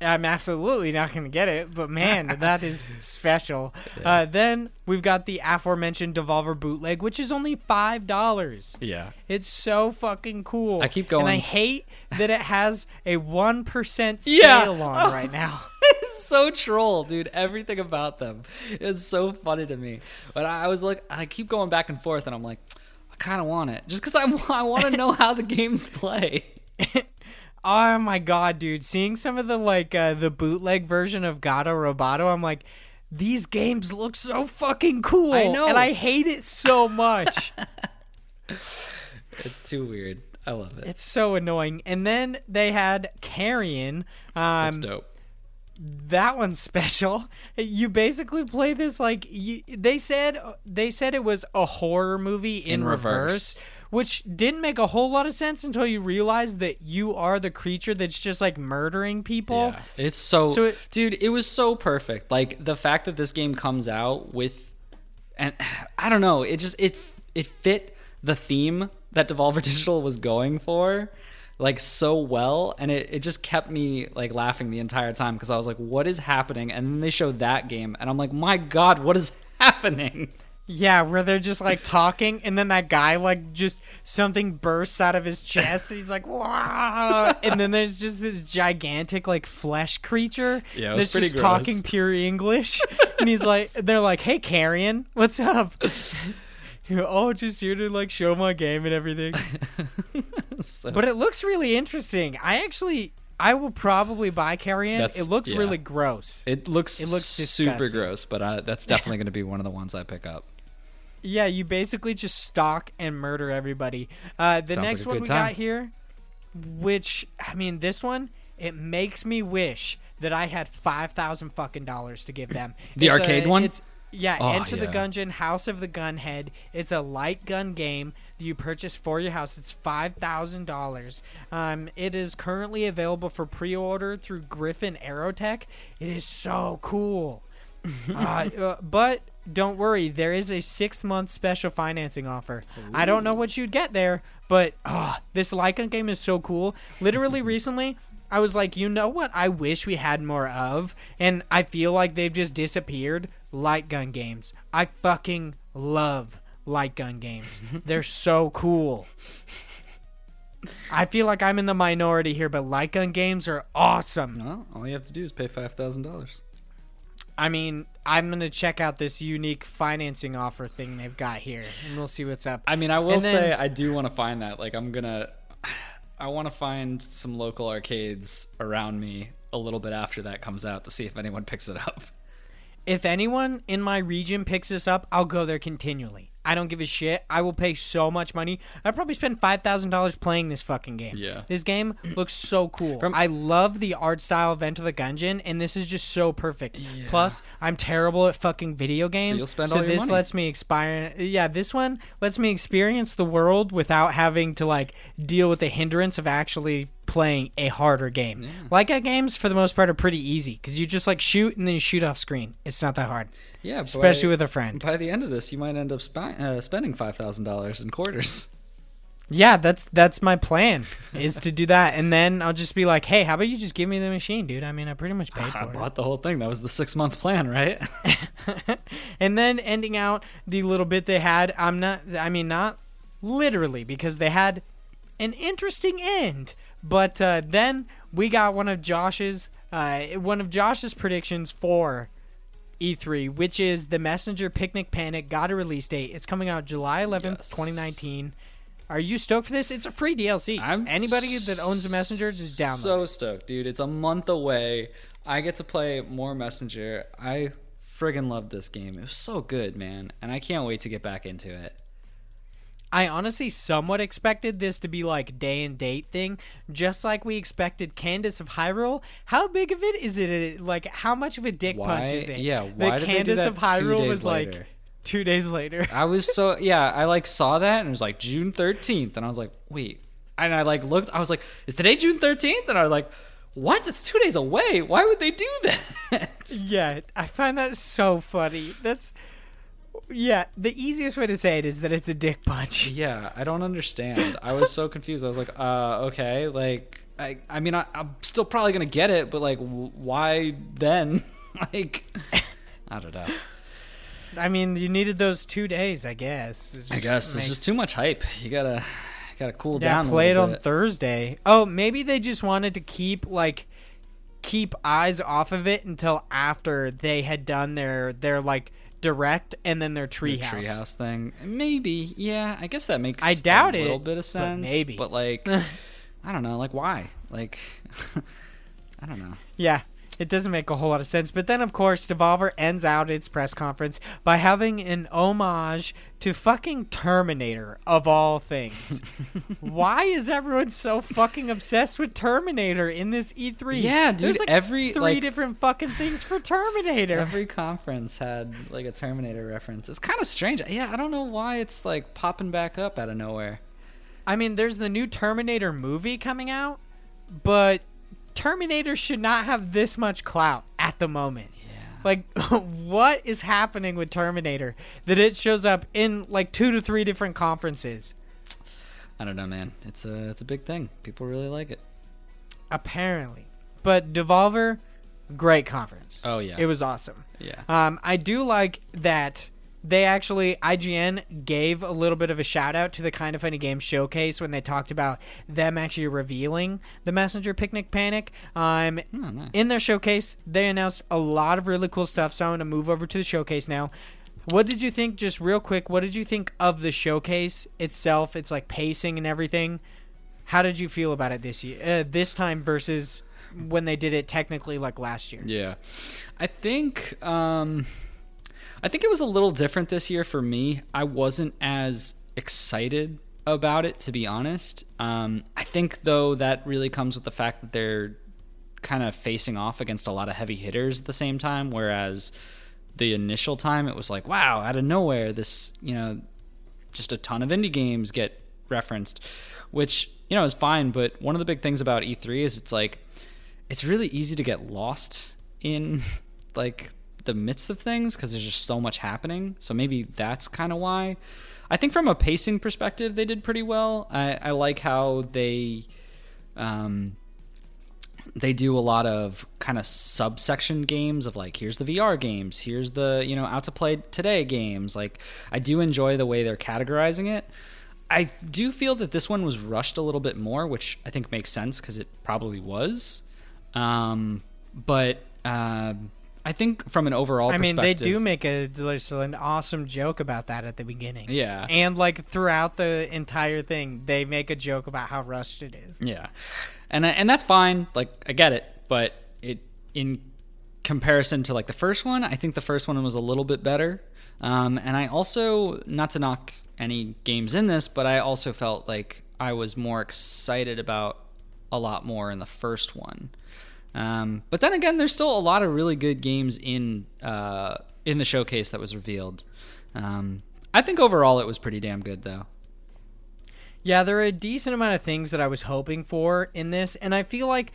I'm absolutely not going to get it, but man, that is special. Uh, then we've got the aforementioned Devolver bootleg, which is only five dollars. Yeah. It's so fucking cool. I keep and I hate that it has a one percent Yeah. sale on right now. it's so troll, dude. Everything about them is so funny to me. But I was like, I keep going back and forth, and I'm like, I kind of want it, just because I, I want to know how the games play. Oh my god, dude! Seeing some of the like uh, the bootleg version of Gato Roboto, I'm like, these games look so fucking cool. I know. and I hate it so much. It's too weird. I love it. it's so annoying. And then they had Carrion. Um, It's dope. that one's special. You basically play this like you, they said. They said it was a horror movie in, In reverse, reverse. Which didn't make a whole lot of sense until you realize that you are the creature that's just like murdering people. Yeah, it's so, So it- dude. It was so perfect. Like the fact that this game comes out with, and I don't know. It just it it fit the theme that Devolver Digital was going for, like so well, and it, it just kept me like laughing the entire time because I was like, what is happening? And then they showed that game, and I'm like, my god, what is happening? Yeah, where they're just like talking, and then that guy like just something bursts out of his chest. And he's like, "Wah!" and then there's just this gigantic like flesh creature Yeah, that's just gross. talking pure English. and he's like, they're like, "Hey, Carrion, what's up?" You know, oh, just here to like show my game and everything. So- But it looks really interesting. I actually, I will probably buy Carrion. That's- It looks yeah. really gross. it looks It looks super disgusting. gross, but uh, that's definitely going to be one of the ones I pick up. Yeah, you basically just stalk and murder everybody. Uh, the Sounds next like one we time. got here, which I mean, this one it makes me wish that I had five thousand fucking dollars to give them. The It's arcade a- one? It's yeah, Oh, Enter the yeah. Gungeon, House of the Gundead. It's a light gun game that you purchase for your house. It's five thousand dollars. Um, it is currently available for pre-order through Griffin Aerotech. It is so cool. uh, uh, but don't worry, there is a six month special financing offer. I don't know what you'd get there, but uh, this light gun game is so cool. Literally recently, I was like, you know what? I wish we had more of, and I feel like they've just disappeared. Light gun games. I fucking love light gun games. They're so cool. I feel like I'm in the minority here, but light gun games are awesome. Well, all you have to do is pay five thousand dollars. I mean, I'm gonna check out this unique financing offer thing they've got here, and we'll see what's up. I mean, I will then- say I do want to find that. Like, I'm gonna, I want to find some local arcades around me a little bit after that comes out to see if anyone picks it up. If anyone in my region picks this up, I'll go there continually. I don't give a shit. I will pay so much money. I'd probably spend five thousand dollars playing this fucking game. Yeah. This game looks so cool. From- I love the art style of Enter the Gungeon, and this is just so perfect. Plus, I'm terrible at fucking video games. you'll spend all your this money. lets me expire. Yeah, this one lets me experience the world without having to like deal with the hindrance of actually playing a harder game. Like games for the most part are pretty easy because you just like shoot and then you shoot off screen. It's not that hard, Yeah, especially by- with a friend. By the end of this, you might end up uh, spending five thousand dollars in quarters. Yeah, that's that's my plan is to do that, and then I'll just be like, "Hey, how about you just give me the machine, dude? I mean, I pretty much paid I for it." I bought the whole thing. That was the six month plan, right? and then ending out the little bit they had, I'm not. I mean, not literally because they had an interesting end, but uh, then we got one of Josh's uh, one of Josh's predictions for E3, which is the Messenger Picnic Panic got a release date. It's coming out July 11th, Yes. 2019. Are you stoked for this? It's a free DLC. I'm Anybody that owns a Messenger just download. it. So stoked, dude! It's a month away. I get to play more Messenger. I friggin' love this game. It was so good, man, and I can't wait to get back into it. I honestly somewhat expected this to be like day and date thing, just like we expected Cadence of Hyrule. How big of it is it? Like, how much of a dick Why- punch is it? yeah, that why do Cadence that of Hyrule was like later? two days later. I was so yeah. I like saw that and it was like June thirteenth, and I was like, wait. And I like looked. I was like, is today June thirteenth? And I was like, what? It's two days away. Why would they do that? yeah, I find that so funny. That's yeah. The easiest way to say it is that it's a dick punch. yeah, I don't understand. I was so confused. I was like, uh, okay, like. I, I mean, I, I'm still probably gonna get it, but like, why then? like, I don't know. I mean, you needed those two days, I guess. I guess it's just too much hype. You gotta, gotta cool Yeah, down. a play it on. Thursday. Oh, maybe they just wanted to keep like keep eyes off of it until after they had done their their like direct and then their The treehouse. treehouse thing. Maybe, yeah. I guess that makes I doubt a it, little bit of but sense. maybe. but like, I don't know. Like, why? Like, I don't know. Yeah. It doesn't make a whole lot of sense. But then, of course, Devolver ends out its press conference by having an homage to fucking Terminator, of all things. Why is everyone so fucking obsessed with Terminator in this E3? Yeah, dude, There's like every, three like- different fucking things for Terminator. Every conference had like a Terminator reference. It's kind of strange. Yeah, I don't know why it's like popping back up out of nowhere. I mean, there's the new Terminator movie coming out, but Terminator should not have this much clout at the moment. Yeah. Like, what is happening with Terminator that it shows up in like two to three different conferences? I don't know, man. It's a it's a big thing. People really like it. Apparently. But Devolver, great conference. Oh yeah. It was awesome. yeah. Um, I do like that they actually IGN gave a little bit of a shout out to the kind of funny game showcase when they talked about them actually revealing the messenger picnic panic. Um, Oh, nice. in their showcase, they announced a lot of really cool stuff. So I'm gonna move over to the showcase now. What did you think? Just real quick, what did you think of the showcase itself? It's like pacing and everything. How did you feel about it this year? Uh, this time versus when they did it technically like last year. Yeah. I think um I think it was a little different this year for me. I wasn't as excited about it to be honest. Um I think though that really comes with the fact that they're kind of facing off against a lot of heavy hitters at the same time whereas the initial time it was like wow out of nowhere this you know just a ton of indie games get referenced which you know is fine but one of the big things about E3 is it's like it's really easy to get lost in like the midst of things because there's just so much happening. So maybe that's kind of why. I think from a pacing perspective, they did pretty well. I, I like how they um, they do a lot of kind of subsection games of like here's the VR games, here's the you know out to play today games. Like I do enjoy the way they're categorizing it. I do feel that this one was rushed a little bit more, which I think makes sense because it probably was. Um, but um I think from an overall, I mean, they do make a there's an awesome joke about that at the beginning. Yeah. and like throughout the entire thing, they make a joke about how rushed it is. Yeah, and and that's fine. Like I get it, but it in comparison to like the first one, I think the first one was a little bit better. Um, and I also, not to knock any games in this, but I also felt like I was more excited about a lot more in the first one. Um, but then again, there's still a lot of really good games in uh, in the showcase that was revealed. Um, I think overall it was pretty damn good, though. Yeah, there are a decent amount of things that I was hoping for in this, and I feel like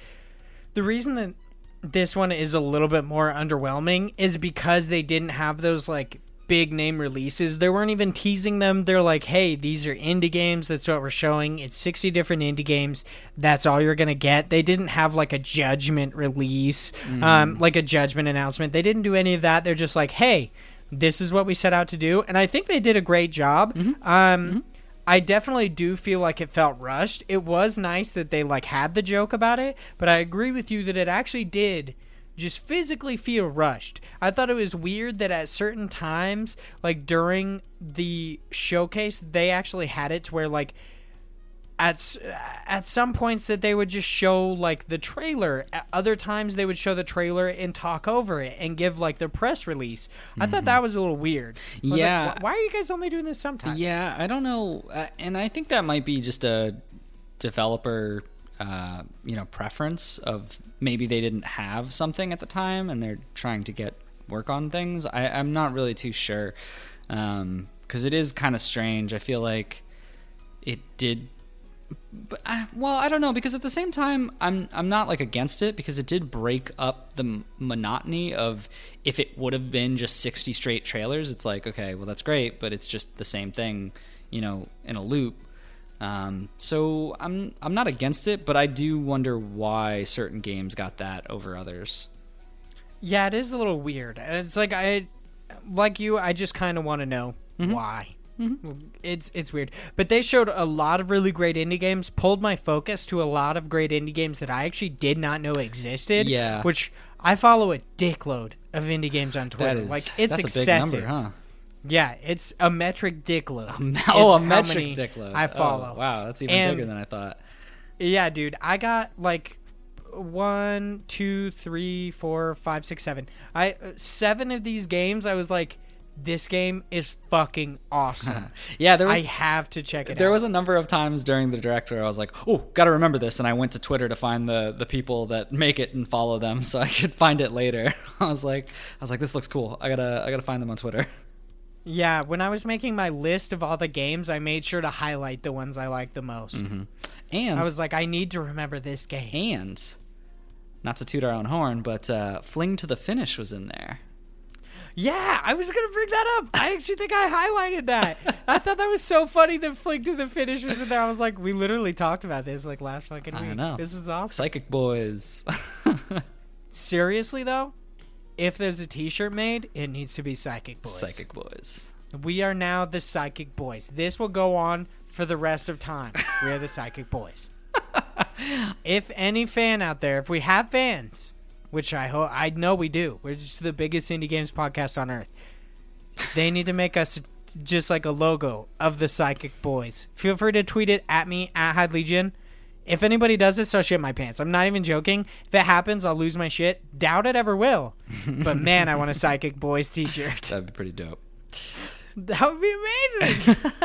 the reason that this one is a little bit more underwhelming is because they didn't have those like big name releases. They weren't even teasing them. They're like, "Hey, these are indie games. That's what we're showing. It's 60 different indie games. That's all you're going to get." They didn't have like a judgment release, um, like a judgment announcement. They didn't do any of that. They're just like, "Hey, this is what we set out to do." And I think they did a great job. Um I definitely do feel like it felt rushed. It was nice that they like had the joke about it, but I agree with you that it actually did just physically feel rushed. I thought it was weird that at certain times, like during the showcase, they actually had it to where like at at some points that they would just show like the trailer. At other times they would show the trailer and talk over it and give like the press release. I thought that was a little weird. Like, Yeah. "Wh- why are you guys only doing this sometimes? Yeah, I don't know, uh, and I think that might be just a developer, uh, you know, preference of maybe they didn't have something at the time and they're trying to get work on things. I, I'm not really too sure because it is kind of strange. I feel like it did but I, well, I don't know because at the same time, I'm I'm not like against it because it did break up the monotony of if it would have been just 60 straight trailers. It's like okay, well that's great, but it's just the same thing, you know, in a loop. Um, so I'm I'm not against it, but I do wonder why certain games got that over others. Yeah, it is a little weird. It's like I, like you, I just kind of want to know Mm-hmm. why. It's it's weird, but they showed a lot of really great indie games. Pulled my focus to a lot of great indie games that I actually did not know existed. Yeah. which I follow a dickload of indie games on Twitter. Is like it's that's excessive. a big number, huh? Yeah, it's a metric dickload. Oh, Is a metric dick load. I Oh, follow. wow, that's even And- bigger than I thought. Yeah, dude. I got like one, two, three, four, five, six, seven. I uh, seven of these games. I was like, this game is fucking awesome. Yeah, there was I have to check it there out. was a number of times during the direct where I was like, "Oh, got to remember this," and I went to Twitter to find the the people that make it and follow them so I could find it later. I was like, I was like, "This looks cool. I gotta I gotta find them on Twitter." Yeah, when I was making my list of all the games, I made sure to highlight the ones I liked the most. And I was like, I need to remember this game. and not to toot our own horn, but uh, Fling to the Finish was in there. Yeah, I was gonna bring that up. I actually think I highlighted that. I thought that was so funny that Fling to the Finish was in there. I was like, we literally talked about this like last fucking week. I know. This is awesome. Psychic Boys. Seriously though, if there's a T-shirt made, it needs to be Psychic Boys. Psychic Boys. We are now the Psychic Boys. This will go on for the rest of time. We are the Psychic Boys. if any fan out there, if we have fans, which I hope I know we do, we're just the biggest indie games podcast on earth. They need to make us just like a logo of the Psychic Boys. Feel free to tweet it at me at Hyde Legion. If anybody does this, I'll shit my pants. I'm not even joking. If it happens, I'll lose my shit. Doubt it ever will. But man, I want a Psychic Boys t-shirt. That'd be pretty dope. That would be amazing.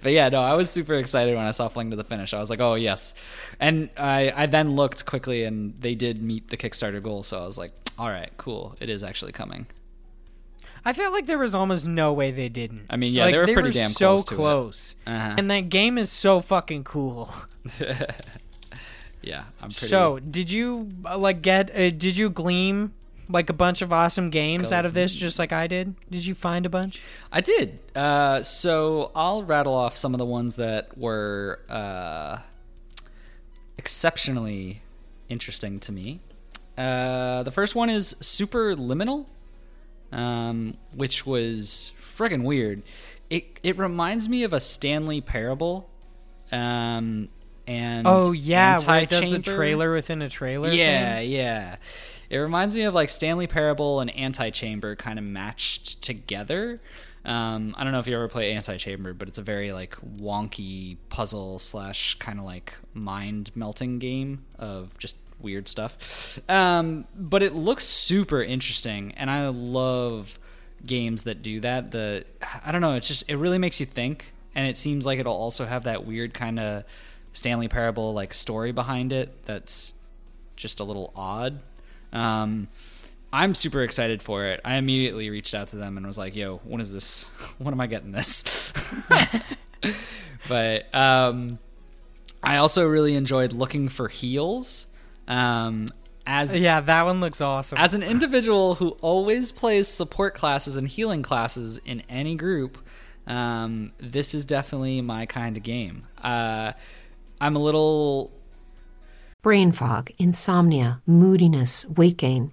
But yeah, no, I was super excited when I saw Fling to the Finish. I was like, oh yes, and I I then looked quickly, and they did meet the Kickstarter goal. So I was like, all right, cool, it is actually coming. I felt like there was almost no way they didn't. I mean, yeah, like, they were pretty damn so close to it. close. Uh-huh. And that game is so fucking cool. Yeah, I'm pretty. So, did you uh, like get? Uh, did you gleam like a bunch of awesome games out of this, just like I did? Did you find a bunch? I did. Uh, so I'll rattle off some of the ones that were uh, exceptionally interesting to me. Uh, the first one is Superliminal, um, which was friggin' weird. It it reminds me of a Stanley Parable, um, and Oh yeah, where it does the trailer within a trailer. Yeah, thing? yeah. It reminds me of like Stanley Parable and Antichamber kind of matched together. Um, I don't know if you ever play Antichamber, but it's a very like wonky puzzle slash kind of like mind melting game of just weird stuff. Um, but it looks super interesting, and I love games that do that. The I don't know. It's just it really makes you think, and it seems like it'll also have that weird kind of Stanley Parable like story behind it. That's just a little odd. Um, I'm super excited for it. I immediately reached out to them and was like, "Yo, when is this? When am I getting this?" but um, I also really enjoyed looking for heals. Um, as Yeah, that one looks awesome. as an individual who always plays support classes and healing classes in any group, um, this is definitely my kind of game. Uh, I'm a little Brain fog, insomnia, moodiness, weight gain.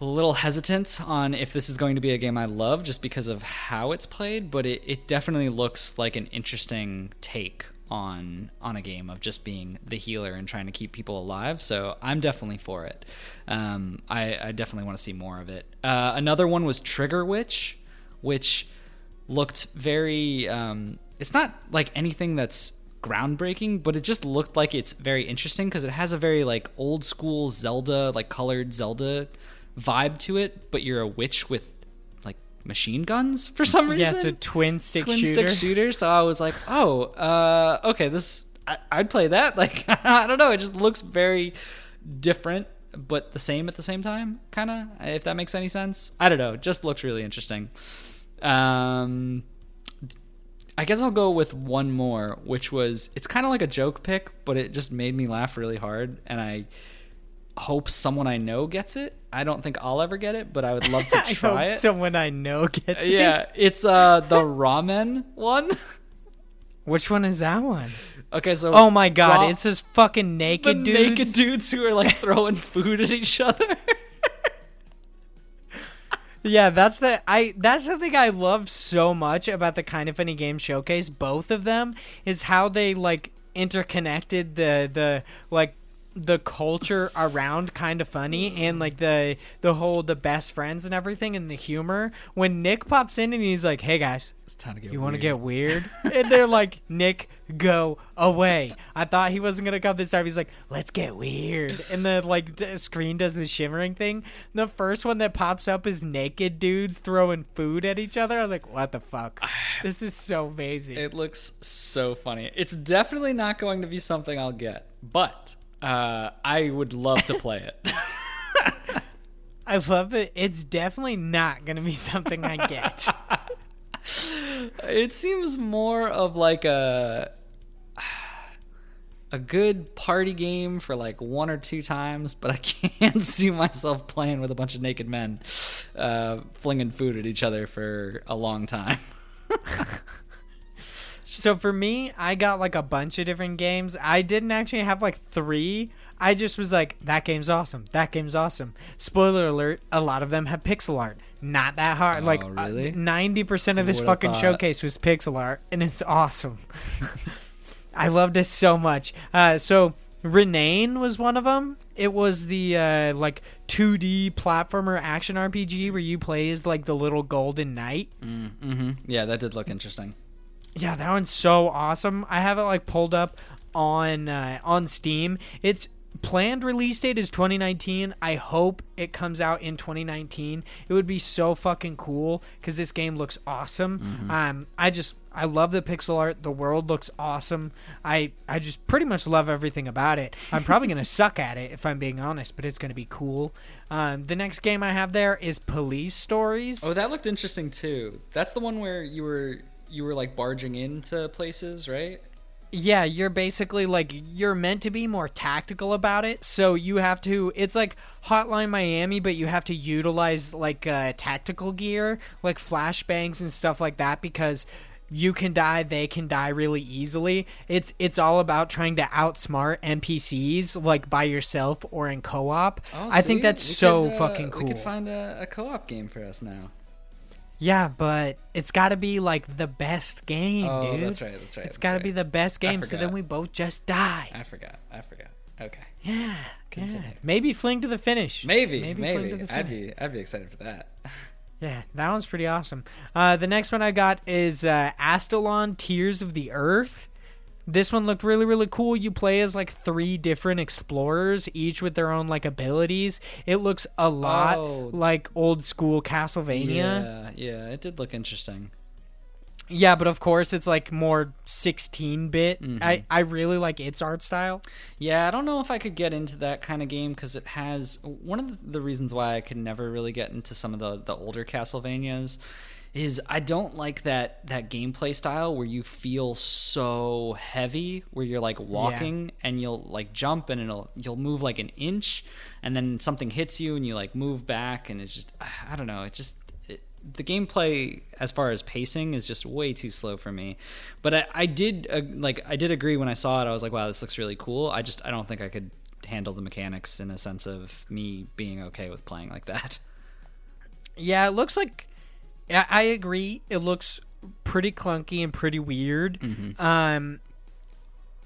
a little hesitant on if this is going to be a game I love just because of how it's played, but it, it definitely looks like an interesting take on on a game of just being the healer and trying to keep people alive. So I'm definitely for it. Um, I, I definitely want to see more of it. Uh, another one was Trigger Witch, which looked very. Um, it's not like anything that's groundbreaking, but it just looked like it's very interesting because it has a very like old school Zelda, like colored Zelda vibe to it. But you're a witch with like machine guns for some reason. yeah, it's a twin stick twin shooter. stick shooter. So I was like, oh, uh, okay, this I, I'd play that. Like I don't know, it just looks very different. But the same at the same time, kind of. If that makes any sense, I don't know. It just looks really interesting. Um, I guess I'll go with one more, which was it's kind of like a joke pick, but it just made me laugh really hard, and I hope someone I know gets it. I don't think I'll ever get it, but I would love to I try hope it. someone I know gets it. yeah, it's uh the ramen one. Which one is that one? okay, so Oh my god, it's just fucking naked dudes. naked dudes who are like throwing food at each other. Yeah, that's the I that's the thing I love so much about the kind of funny game showcase. Both of them is how they like interconnected the the like the culture around kind of funny and like the the whole the best friends and everything and the humor. When nick pops in and he's like hey guys it's time to get you want to get weird? And they're like nick go away. I thought he wasn't gonna come this time he's like let's get weird. And the like the screen does the shimmering thing. The first one that pops up is naked dudes throwing food at each other. I was like what the fuck? This is so amazing. It looks so funny. It's definitely not going to be something I'll get, but uh, I would love to play it. i love it it's definitely not gonna be something i get it seems more of like a a good party game for like one or two times, but I can't see myself playing with a bunch of naked men uh, flinging food at each other for a long time. So for me, I got like a bunch of different games. I didn't actually have like three. I just was like, that game's awesome. That game's awesome. Spoiler alert: a lot of them have pixel art. Not that hard. like Oh, really? ninety percent of this Would've fucking thought. showcase was pixel art, and it's awesome. I loved it so much. Uh, so Renane was one of them. It was the uh, like 2D platformer action RPG where you play as like the little golden knight. mm-hmm. Yeah, that did look interesting. Yeah, that one's so awesome. I have it like pulled up on uh, on Steam. Its planned release date is 2019. I hope it comes out in 2019. It would be so fucking cool because this game looks awesome. Um, I just I love the pixel art. The world looks awesome. I I just pretty much love everything about it. I'm probably gonna suck at it if I'm being honest, but it's gonna be cool. Um, the next game I have there is Police Stories. Oh, that looked interesting too. That's the one where you were you were like barging into places, right? Yeah, you're basically like you're meant to be more tactical about it. So you have to it's like Hotline Miami, but you have to utilize like uh, tactical gear, like flashbangs and stuff like that because you can die, they can die really easily. It's it's all about trying to outsmart NPCs like by yourself or in co-op. I think that's so could, uh, fucking We cool. could find a, a co-op game for us now. Yeah, but it's got to be like the best game, Oh, dude. that's right, that's right, It's got to right. be the best game, so then we both just die. I forgot. I forgot. Okay. Yeah, Continue. yeah. Maybe fling to the finish. Maybe. maybe, Maybe. fling to the I'd be. I'd be excited for that. Yeah, that one's pretty awesome. Uh, the next one I got is uh, Astalon Tears of the Earth. This one looked really, really cool. You play as like three different explorers, each with their own like abilities. It looks a lot Oh. like old school Castlevania. Yeah. Yeah. It did look interesting. Yeah, but of course it's like more 16 bit. Mm-hmm. I, I really like its art style. Yeah, I don't know if I could get into that kind of game because it has one of the- the reasons why I could never really get into some of the the older Castlevanias is I don't like that that gameplay style where you feel so heavy where you're like walking and you'll like jump and it'll you'll move like an inch and then something hits you and you like move back and it's just I don't know. It just it, the gameplay as far as pacing is just way too slow for me. But i, I did uh, like i did agree when i saw it i was like wow this looks really cool. I just i don't think i could handle the mechanics in a sense of me being okay with playing like that. Yeah, it looks like. I I agree. It looks pretty clunky and pretty weird. Um,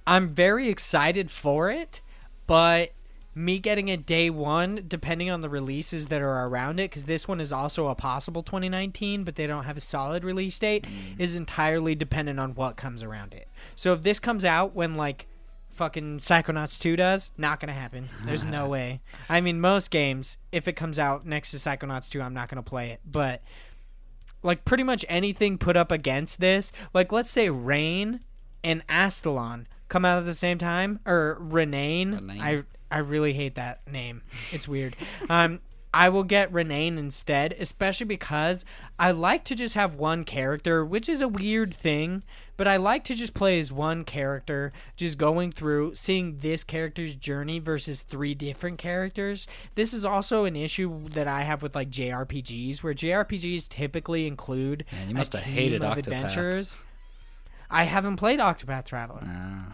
I'm very excited for it, but me getting it day one, depending on the releases that are around it, because this one is also a possible 2019, but they don't have a solid release date, is entirely dependent on what comes around it. So if this comes out when like fucking Psychonauts 2 does, not gonna happen. There's no way. I mean, most games, if it comes out next to Psychonauts 2, I'm not gonna play it. But like pretty much anything put up against this, like let's say Rain and Astalon come out at the same time, or Renane. Renane. I I really hate that name. It's weird. um, I will get Renane instead, especially because I like to just have one character, which is a weird thing, but I like to just play as one character, just going through, seeing this character's journey versus three different characters. This is also an issue that I have with like JRPGs, where JRPGs typically include Man, you a must have team hated of Octopath. adventures. I haven't played Octopath Traveler. uh,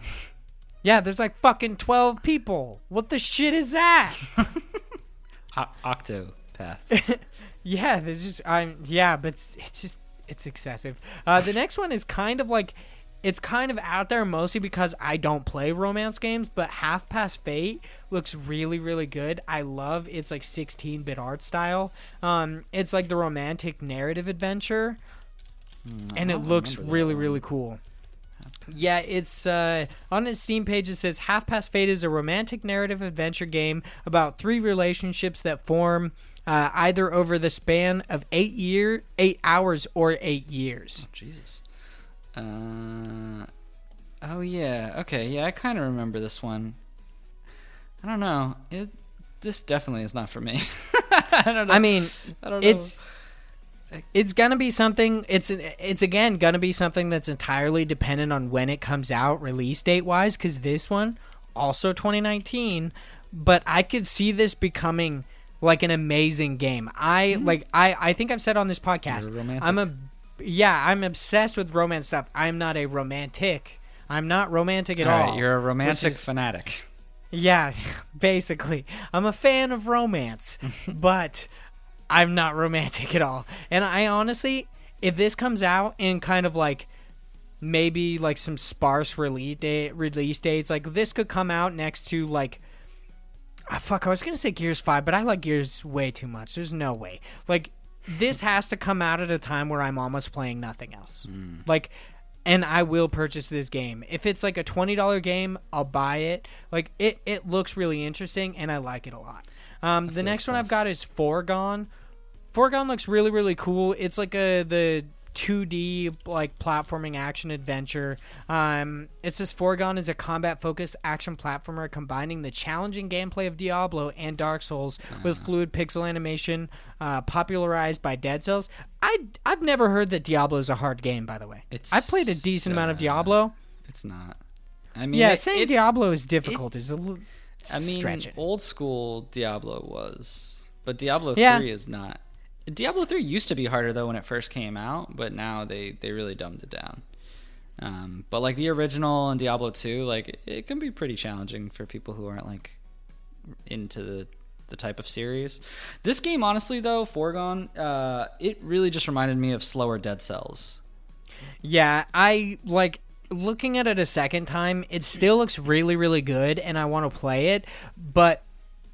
Yeah, there's like fucking 12 people. What the shit is that? o- octopath yeah, there's just I'm yeah, but it's, it's just it's excessive. Uh the next one is kind of like it's kind of out there mostly because I don't play romance games, but Half Past Fate looks really really good. I love its like 16-bit art style. Um it's like the romantic narrative adventure and it looks really one. really cool. Yeah, it's uh, on its Steam page. It says Half Past Fate is a romantic narrative adventure game about three relationships that form uh, either over the span of eight year, eight hours, or eight years. jesus uh oh yeah okay yeah i kind of remember this one i don't know it this definitely is not for me i don't know I mean, I don't know. it's it's gonna be something. It's it's again gonna be something that's entirely dependent on when it comes out, release date wise. Because this one also 2019, but I could see this becoming like an amazing game. I mm-hmm. like I I think I've said on this podcast. I'm a yeah. I'm obsessed with romance stuff. I'm not a romantic. I'm not romantic at all all. right you're a romantic is- fanatic yeah, basically. I'm a fan of romance, but I'm not romantic at all. And I honestly, if this comes out in kind of like maybe like some sparse release date, release dates, like this could come out next to like ah, fuck, I was gonna say Gears Five, but I like Gears way too much. There's no way. Like this has to come out at a time where I'm almost playing nothing else. Like and I will purchase this game. If it's like a twenty dollar game, I'll buy it. Like it, it looks really interesting, and I like it a lot. Um, the next one I've got is Foregone. Foregone looks really really cool. It's like a the 2D like platforming action adventure. Um, it says Foregone is a combat focused action platformer combining the challenging gameplay of Diablo and Dark Souls with fluid pixel animation, uh, popularized by Dead Cells. I I've never heard that Diablo is a hard game. By the way, It's, I played a decent amount of uh, Diablo. it's not i mean Yeah, it- saying it- Diablo is difficult is a little I mean, stretching. old school Diablo was, but Diablo Yeah. three is not. Diablo three used to be harder though when it first came out, but now they they really dumbed it down. Um, but like the original and Diablo two, like it can be pretty challenging for people who aren't like into the the type of series. This game, honestly, though, Foregone, uh, it really just reminded me of slower Dead Cells. Yeah, I like looking at it a second time. It still looks really, really good, and I want to play it. But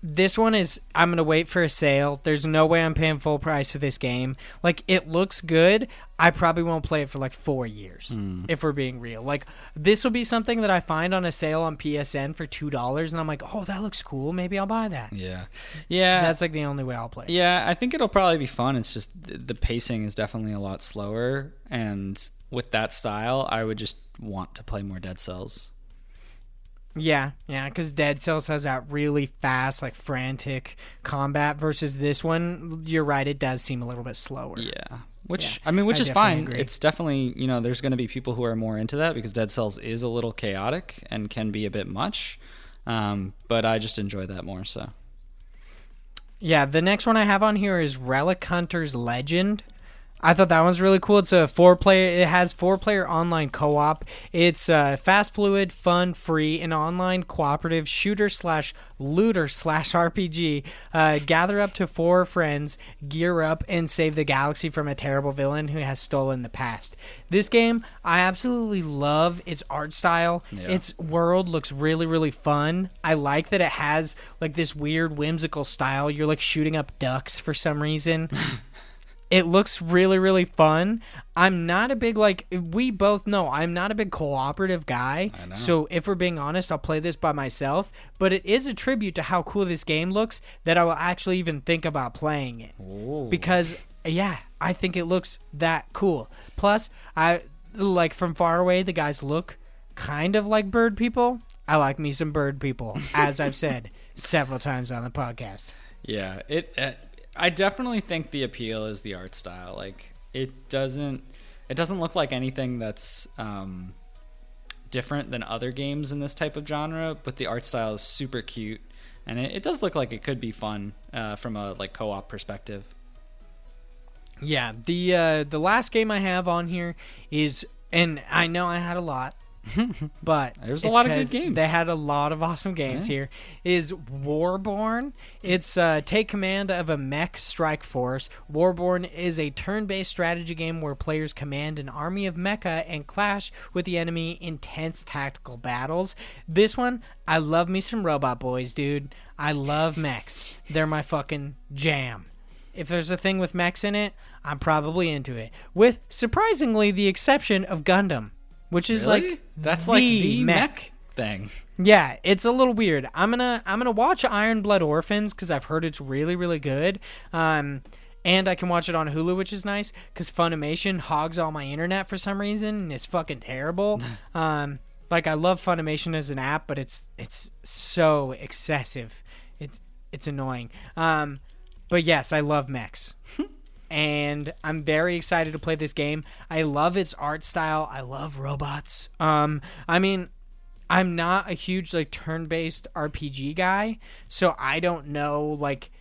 this one is I'm gonna wait for a sale. There's no way I'm paying full price for this game. Like it looks good. I probably won't play it for like four years Hmm. if we're being real. Like this will be something that I find on a sale on PSN for two dollars, and I'm like, oh, that looks cool. Maybe I'll buy that. Yeah, yeah. That's like the only way I'll play. Yeah, I think it'll probably be fun. It's just the pacing is definitely a lot slower, and with that style, I would just want to play more Dead Cells. Yeah, yeah, because Dead Cells has that really fast, like frantic combat versus this one. You're right; it does seem a little bit slower. Yeah, which Yeah, I mean, which I is fine. agree. It's definitely you know, there's going to be people who are more into that because Dead Cells is a little chaotic and can be a bit much. Um, but I just enjoy that more. So Yeah, the next one I have on here is Relic Hunter's Legend. I thought that one's really cool. It's a four player. It has four player online co op. It's uh, fast, fluid, fun, free, and online cooperative shooter slash looter slash RPG. Uh, gather up to four friends, gear up, and save the galaxy from a terrible villain who has stolen the past. This game, I absolutely love its art style. Yeah. Its world looks really really fun. I like that it has like this weird whimsical style. You're like shooting up ducks for some reason. it looks really really fun. I'm not a big like we both know I'm not a big cooperative guy. I know. So if we're being honest, I'll play this by myself, but it is a tribute to how cool this game looks that I will actually even think about playing it because yeah, I think it looks that cool. Plus, I like from far away the guys look kind of like bird people. I like me some bird people, as I've said several times on the podcast. yeah, it. Uh, I definitely think the appeal is the art style. Like it doesn't. It doesn't look like anything that's um, different than other games in this type of genre, but the art style is super cute, and it, it does look like it could be fun uh, from a like co-op perspective. Yeah, the uh, the last game I have on here is, and I know I had a lot, but There's a lot of good games. They had a lot of awesome games Yeah. here. Is Warborn? It's uh, take command of a mech strike force. Warborn is a turn-based strategy game where players command an army of mecha and clash with the enemy in tense tactical battles. This one, I love me some robot boys, dude. I love mechs. They're my fucking jam. If there's a thing with mechs in it, I'm probably into it. With surprisingly the exception of Gundam, which is Really? like that's like the mech. mech thing. Yeah, it's a little weird. I'm gonna I'm gonna watch Iron Blood Orphans because I've heard it's really really good. Um, and I can watch it on Hulu, which is nice because Funimation hogs all my internet for some reason and it's fucking terrible. um, like I love Funimation as an app, but it's it's so excessive. It's it's annoying. Um, but yes, I love mechs. and I'm very excited to play this game. I love its art style. I love robots. Um, I mean, I'm not a huge like turn-based RPG guy, so I don't know like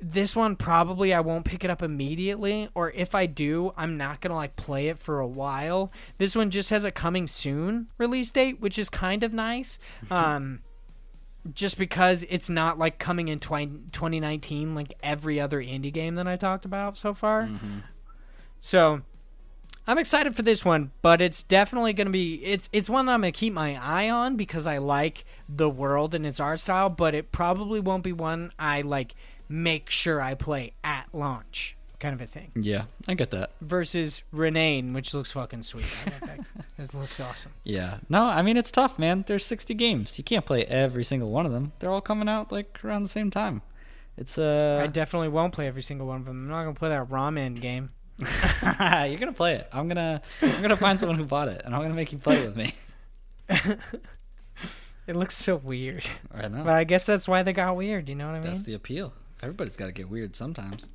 this one probably I won't pick it up immediately or if I do, I'm not to like play it for a while. This one just has a coming soon release date, which is kind of nice. Um just because it's not like coming in twi- 2019 like every other indie game that I talked about so far. Mm-hmm. So I'm excited for this one, but it's definitely going to be it's it's one that I'm going to keep my eye on because I like the world and its art style, but it probably won't be one I like make sure I play at launch kind of a thing. Yeah, I get that. Versus Renane, which looks fucking sweet. I that. It looks awesome. Yeah. No, I mean it's tough, man. There's 60 games. You can't play every single one of them. They're all coming out like around the same time. It's uh I definitely won't play every single one of them. I'm not going to play that ramen game. You're going to play it. I'm going to I'm going to find someone who bought it and I'm going to make you play it with me. It looks so weird. I know. But I guess that's why they got weird, you know what I mean? That's the appeal. Everybody's got to get weird sometimes.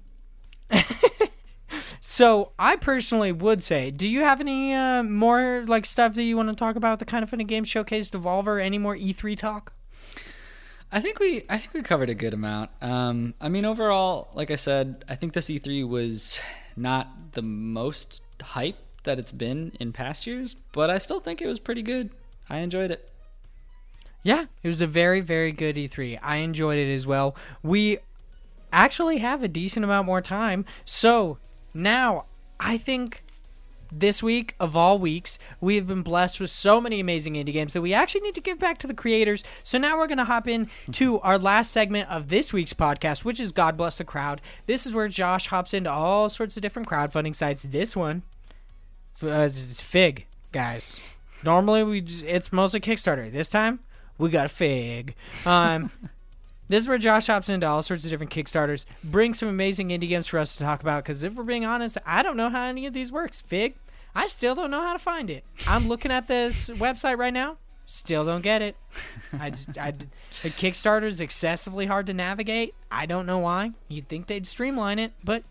So I personally would say, do you have any uh, more like stuff that you want to talk about? The kind of funny game showcase, Devolver, any more E3 talk? I think we I think we covered a good amount. Um, I mean, overall, like I said, I think this E3 was not the most hype that it's been in past years, but I still think it was pretty good. I enjoyed it. Yeah, it was a very, very good E3. I enjoyed it as well. We actually have a decent amount more time. So now I think this week of all weeks, we have been blessed with so many amazing indie games that we actually need to give back to the creators. So now we're going to hop in to our last segment of this week's podcast, which is God Bless the Crowd. This is where Josh hops into all sorts of different crowdfunding sites. This one, uh, it's Fig, guys. Normally we just, it's mostly Kickstarter. This time we got Fig. Um, this is where Josh hops into all sorts of different Kickstarters, brings some amazing indie games for us to talk about. Because if we're being honest, I don't know how any of these works. Fig, I still don't know how to find it. I'm looking at this website right now. Still don't get it. I, I, the Kickstarter is excessively hard to navigate. I don't know why. You'd think they'd streamline it, but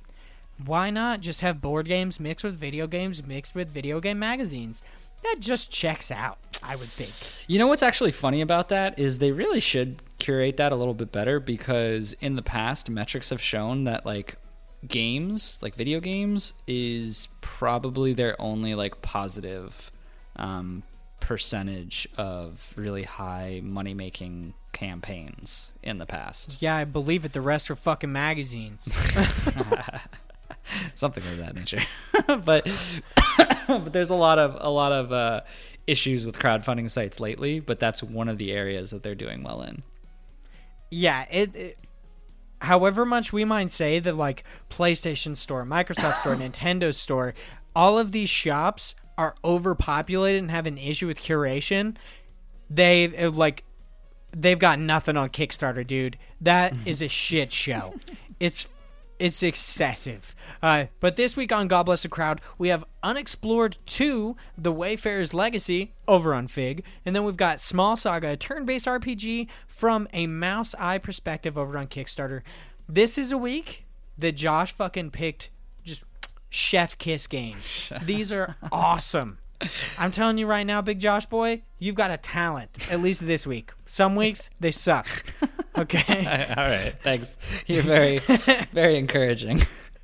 why not just have board games mixed with video games mixed with video game magazines? That just checks out, I would think. You know what's actually funny about that is they really should curate that a little bit better because in the past metrics have shown that like games, like video games is probably their only like positive um, percentage of really high money making campaigns in the past. Yeah, I believe it. The rest are fucking magazines. Something of that nature. but but there's a lot of a lot of uh, issues with crowdfunding sites lately, but that's one of the areas that they're doing well in. Yeah, it, it however much we might say that like PlayStation Store, Microsoft Store, Nintendo Store, all of these shops are overpopulated and have an issue with curation. They like they've got nothing on Kickstarter, dude. That is a shit show. It's it's excessive. Uh, but this week on God Bless the Crowd, we have Unexplored 2, The Wayfarer's Legacy, over on Fig. And then we've got Small Saga, a turn based RPG from a mouse eye perspective over on Kickstarter. This is a week that Josh fucking picked just chef kiss games. These are awesome. I'm telling you right now, Big Josh boy, you've got a talent. At least this week. Some weeks they suck. Okay. All right, thanks. You're very, very encouraging.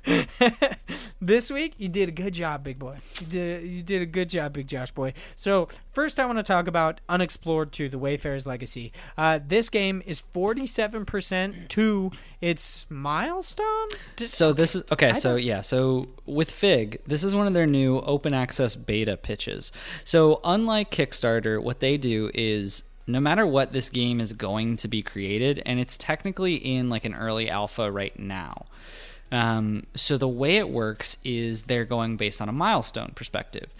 this week you did a good job, big boy. You did you did a good job, big Josh boy. So first, I want to talk about Unexplored 2: The Wayfarer's Legacy. Uh, this game is 47% to its milestone. Did- So this is okay. So yeah. So with Fig, this is one of their new open access beta pitches. So unlike Kickstarter, what they do is no matter what this game is going to be created, and it's technically in like an early alpha right now. Um, so the way it works is they're going based on a milestone perspective,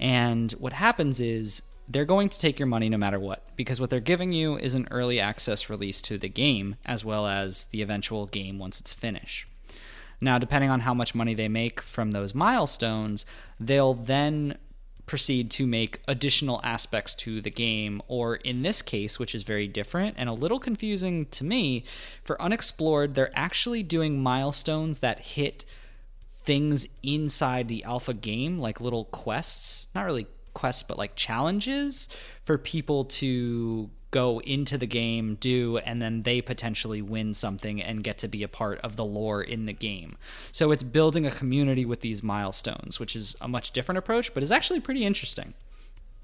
and what happens is they're going to take your money no matter what because what they're giving you is an early access release to the game as well as the eventual game once it's finished. Now, depending on how much money they make from those milestones, they'll then proceed to make additional aspects to the game, or in this case, which is very different and a little confusing to me, for Unexplored, they're actually doing milestones that hit things inside the alpha game, like little quests, not really quests, but like challenges for people to go into the game, do, and then they potentially win something and get to be a part of the lore in the game. So it's building a community with these milestones, which is a much different approach, but is actually pretty interesting.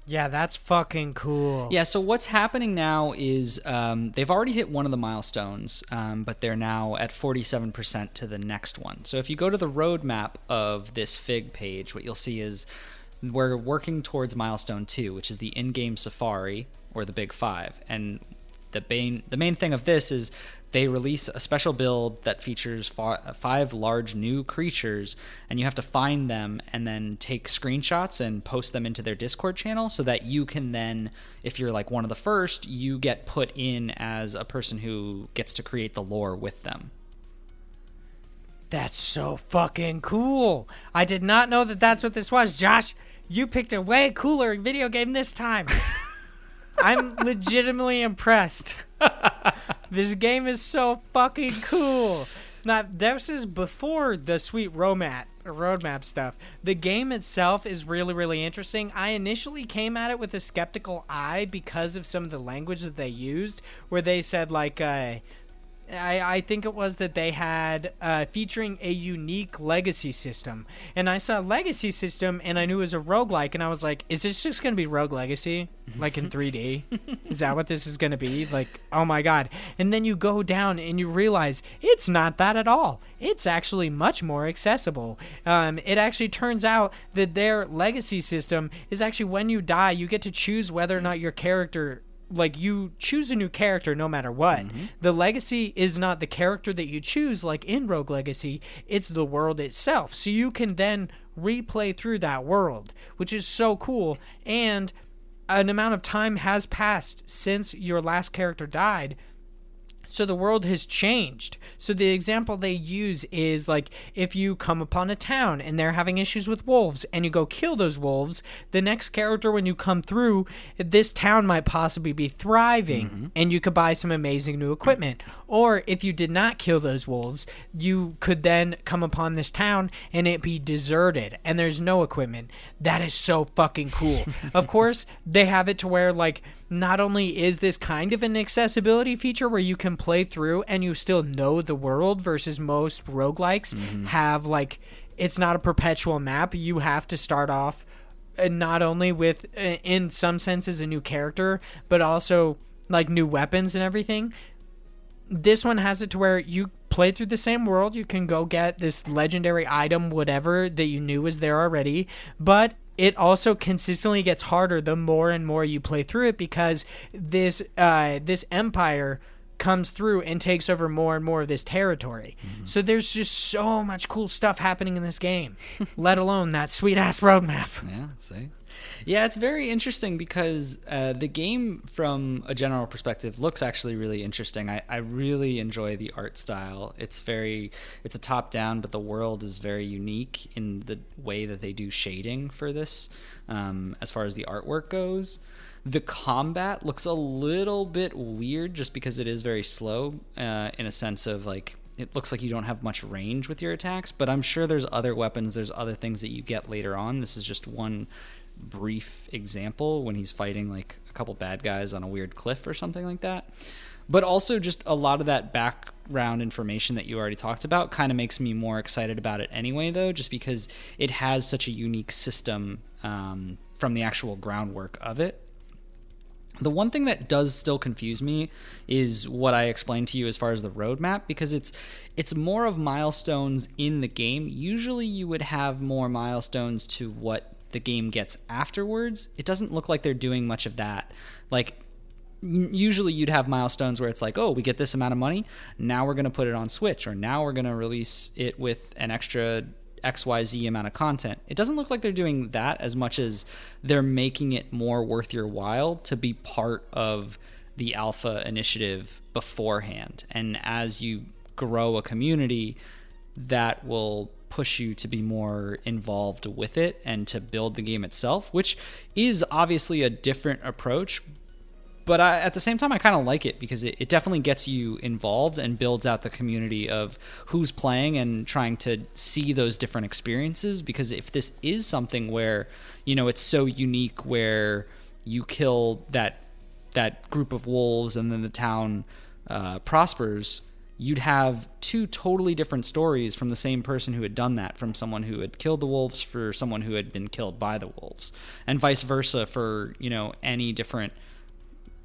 yeah, that's fucking cool. Yeah, so what's happening now is um, they've already hit one of the milestones, um, but they're now at 47% to the next one. So if you go to the roadmap of this Fig page, what you'll see is we're working towards milestone two, which is the in game safari or the big five. And the main, the main thing of this is they release a special build that features five large new creatures, and you have to find them and then take screenshots and post them into their Discord channel so that you can then, if you're like one of the first, you get put in as a person who gets to create the lore with them. That's so fucking cool. I did not know that that's what this was. Josh, you picked a way cooler video game this time. I'm legitimately impressed. this game is so fucking cool. Now, this is before the sweet roadmap, roadmap stuff. The game itself is really, really interesting. I initially came at it with a skeptical eye because of some of the language that they used, where they said, like, uh, I, I think it was that they had uh, featuring a unique legacy system. And I saw legacy system and I knew it was a roguelike and I was like, is this just going to be Rogue Legacy? Like in 3D? is that what this is going to be? Like, oh my God. And then you go down and you realize it's not that at all. It's actually much more accessible. Um, it actually turns out that their legacy system is actually when you die, you get to choose whether or not your character like you choose a new character no matter what. Mm-hmm. The legacy is not the character that you choose like in Rogue Legacy, it's the world itself. So you can then replay through that world, which is so cool and an amount of time has passed since your last character died so the world has changed. So the example they use is like if you come upon a town and they're having issues with wolves and you go kill those wolves, the next character when you come through, this town might possibly be thriving mm-hmm. and you could buy some amazing new equipment. Or if you did not kill those wolves, you could then come upon this town and it be deserted and there's no equipment. That is so fucking cool. of course, they have it to where like not only is this kind of an accessibility feature where you can play through and you still know the world versus most roguelikes mm-hmm. have like it's not a perpetual map. You have to start off uh, not only with uh, in some senses a new character, but also like new weapons and everything. This one has it to where you play through the same world. You can go get this legendary item, whatever that you knew was there already, but it also consistently gets harder the more and more you play through it because this uh, this empire comes through and takes over more and more of this territory. Mm-hmm. So there's just so much cool stuff happening in this game, let alone that sweet ass roadmap. Yeah, see. Yeah, it's very interesting because uh, the game, from a general perspective, looks actually really interesting. I, I really enjoy the art style. It's very, it's a top down, but the world is very unique in the way that they do shading for this, um, as far as the artwork goes. The combat looks a little bit weird just because it is very slow, uh, in a sense of like it looks like you don't have much range with your attacks, but I'm sure there's other weapons, there's other things that you get later on. This is just one brief example when he's fighting like a couple bad guys on a weird cliff or something like that. But also, just a lot of that background information that you already talked about kind of makes me more excited about it anyway, though, just because it has such a unique system um, from the actual groundwork of it. The one thing that does still confuse me is what I explained to you as far as the roadmap because it's it's more of milestones in the game. Usually you would have more milestones to what the game gets afterwards, it doesn't look like they're doing much of that. Like usually you'd have milestones where it's like, oh, we get this amount of money, now we're going to put it on Switch, or now we're going to release it with an extra XYZ amount of content. It doesn't look like they're doing that as much as they're making it more worth your while to be part of the alpha initiative beforehand. And as you grow a community, that will push you to be more involved with it and to build the game itself, which is obviously a different approach. But I, at the same time, I kind of like it because it, it definitely gets you involved and builds out the community of who's playing and trying to see those different experiences. Because if this is something where, you know, it's so unique where you kill that that group of wolves and then the town uh, prospers, you'd have two totally different stories from the same person who had done that from someone who had killed the wolves for someone who had been killed by the wolves and vice versa for you know any different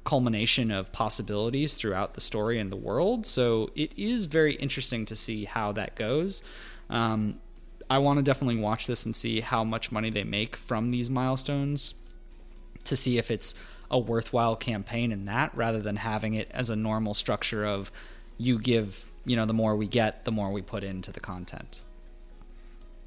culmination of possibilities throughout the story and the world. So it is very interesting to see how that goes. Um, i want to definitely watch this and see how much money they make from these milestones to see if it's a worthwhile campaign in that rather than having it as a normal structure of you give, you know, the more we get, the more we put into the content.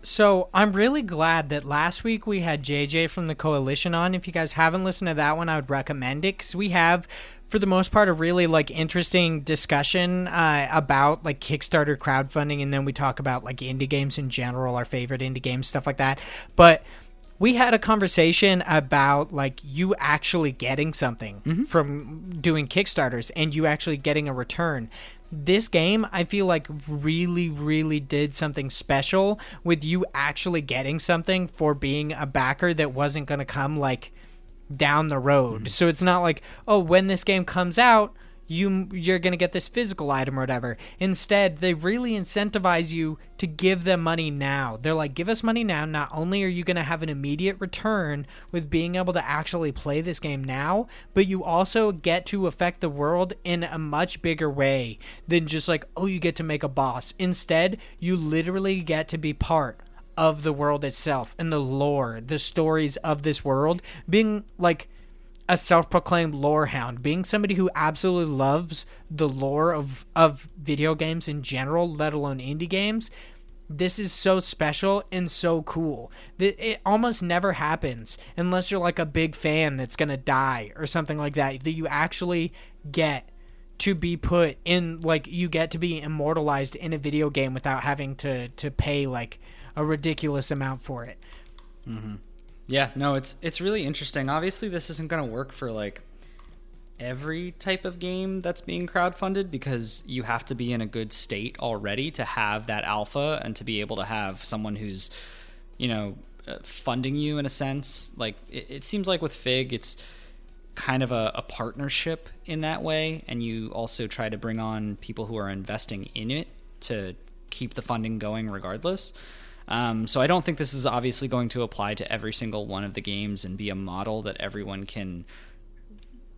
So I'm really glad that last week we had JJ from the Coalition on. If you guys haven't listened to that one, I would recommend it because we have, for the most part, a really like interesting discussion uh, about like Kickstarter crowdfunding, and then we talk about like indie games in general, our favorite indie games, stuff like that. But we had a conversation about like you actually getting something mm-hmm. from doing Kickstarters and you actually getting a return this game I feel like really really did something special with you actually getting something for being a backer that wasn't going to come like down the road. Mm-hmm. So it's not like, "Oh, when this game comes out, you you're going to get this physical item or whatever. Instead, they really incentivize you to give them money now. They're like, "Give us money now. Not only are you going to have an immediate return with being able to actually play this game now, but you also get to affect the world in a much bigger way than just like, "Oh, you get to make a boss." Instead, you literally get to be part of the world itself and the lore, the stories of this world, being like a self-proclaimed lore hound, being somebody who absolutely loves the lore of of video games in general, let alone indie games. This is so special and so cool. It almost never happens unless you're like a big fan that's gonna die or something like that. That you actually get to be put in like you get to be immortalized in a video game without having to to pay like a ridiculous amount for it. Mm-hmm. Yeah, no, it's it's really interesting. Obviously, this isn't going to work for like every type of game that's being crowdfunded because you have to be in a good state already to have that alpha and to be able to have someone who's, you know, uh, funding you in a sense. Like it, it seems like with Fig, it's kind of a, a, partnership in that way, and you also try to bring on people who are investing in it to keep the funding going regardless. Um, so I don't think this is obviously going to apply to every single one of the games and be a model that everyone can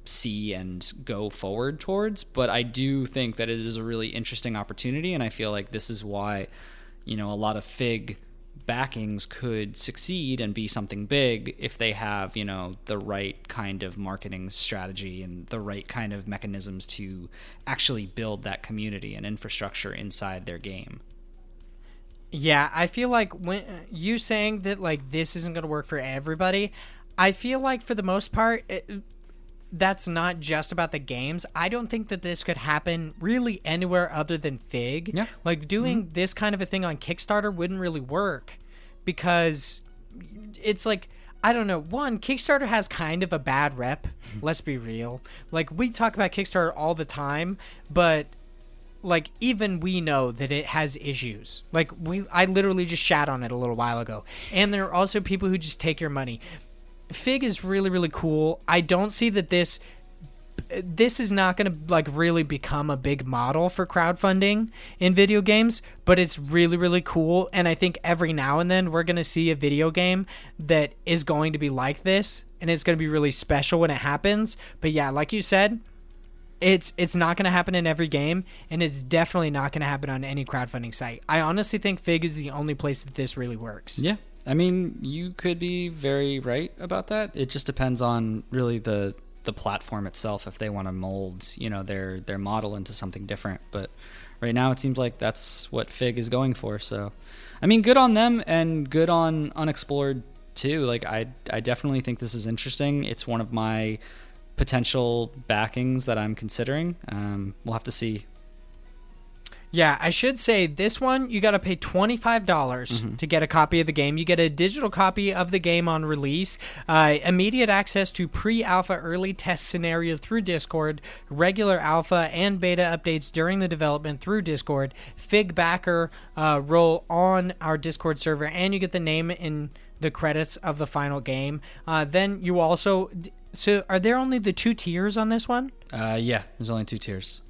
see and go forward towards. But I do think that it is a really interesting opportunity, and I feel like this is why, you know, a lot of Fig backings could succeed and be something big if they have, you know, the right kind of marketing strategy and the right kind of mechanisms to actually build that community and infrastructure inside their game. Yeah, I feel like when you saying that like this isn't going to work for everybody, I feel like for the most part it, that's not just about the games. I don't think that this could happen really anywhere other than Fig. Yeah. Like doing mm-hmm. this kind of a thing on Kickstarter wouldn't really work because it's like I don't know. One, Kickstarter has kind of a bad rep. Let's be real. Like we talk about Kickstarter all the time, but like even we know that it has issues. Like we I literally just shat on it a little while ago. And there are also people who just take your money. Fig is really really cool. I don't see that this this is not going to like really become a big model for crowdfunding in video games, but it's really really cool and I think every now and then we're going to see a video game that is going to be like this and it's going to be really special when it happens. But yeah, like you said, it's it's not going to happen in every game and it's definitely not going to happen on any crowdfunding site. I honestly think fig is the only place that this really works. Yeah. I mean you could be very right about that. It just depends on really the the platform itself if they want to mold you know their their model into something different. But right now it seems like that's what fig is going for. So i mean good on them and good on unexplored too. Like i i definitely think this is interesting. It's one of my potential backings that I'm considering. Um, we'll have to see. Yeah, I should say this one you got to pay twenty five dollars mm-hmm. to get a copy of the game. You get a digital copy of the game on release, uh, immediate access to pre alpha early test scenario through Discord, regular alpha and beta updates during the development through Discord, Fig backer uh, role on our Discord server, and you get the name in the credits of the final game. Uh, then you also so are there only the two tiers on this one? Uh, yeah, there's only two tiers.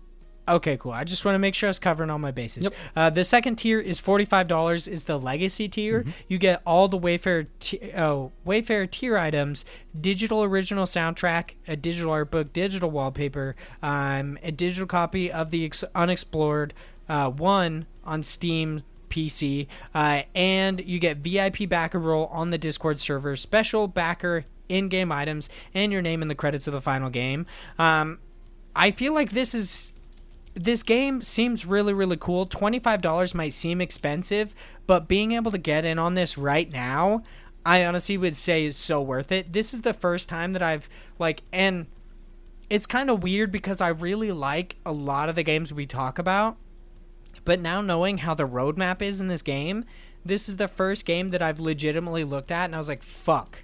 Okay, cool. I just want to make sure I was covering all my bases. Yep. Uh, the second tier is forty five dollars. Is the legacy tier? Mm-hmm. You get all the Wayfair t- oh, Wayfair tier items, digital original soundtrack, a digital art book, digital wallpaper, um, a digital copy of the ex- unexplored uh, one on Steam PC, uh, and you get VIP backer role on the Discord server, special backer in-game items, and your name in the credits of the final game. Um, I feel like this is this game seems really really cool. Twenty five dollars might seem expensive, but being able to get in on this right now, I honestly would say is so worth it. This is the first time that I've like and it's kind of weird because I really like a lot of the games we talk about. But now knowing how the roadmap is in this game, this is the first game that I've legitimately looked at and I was like, fuck.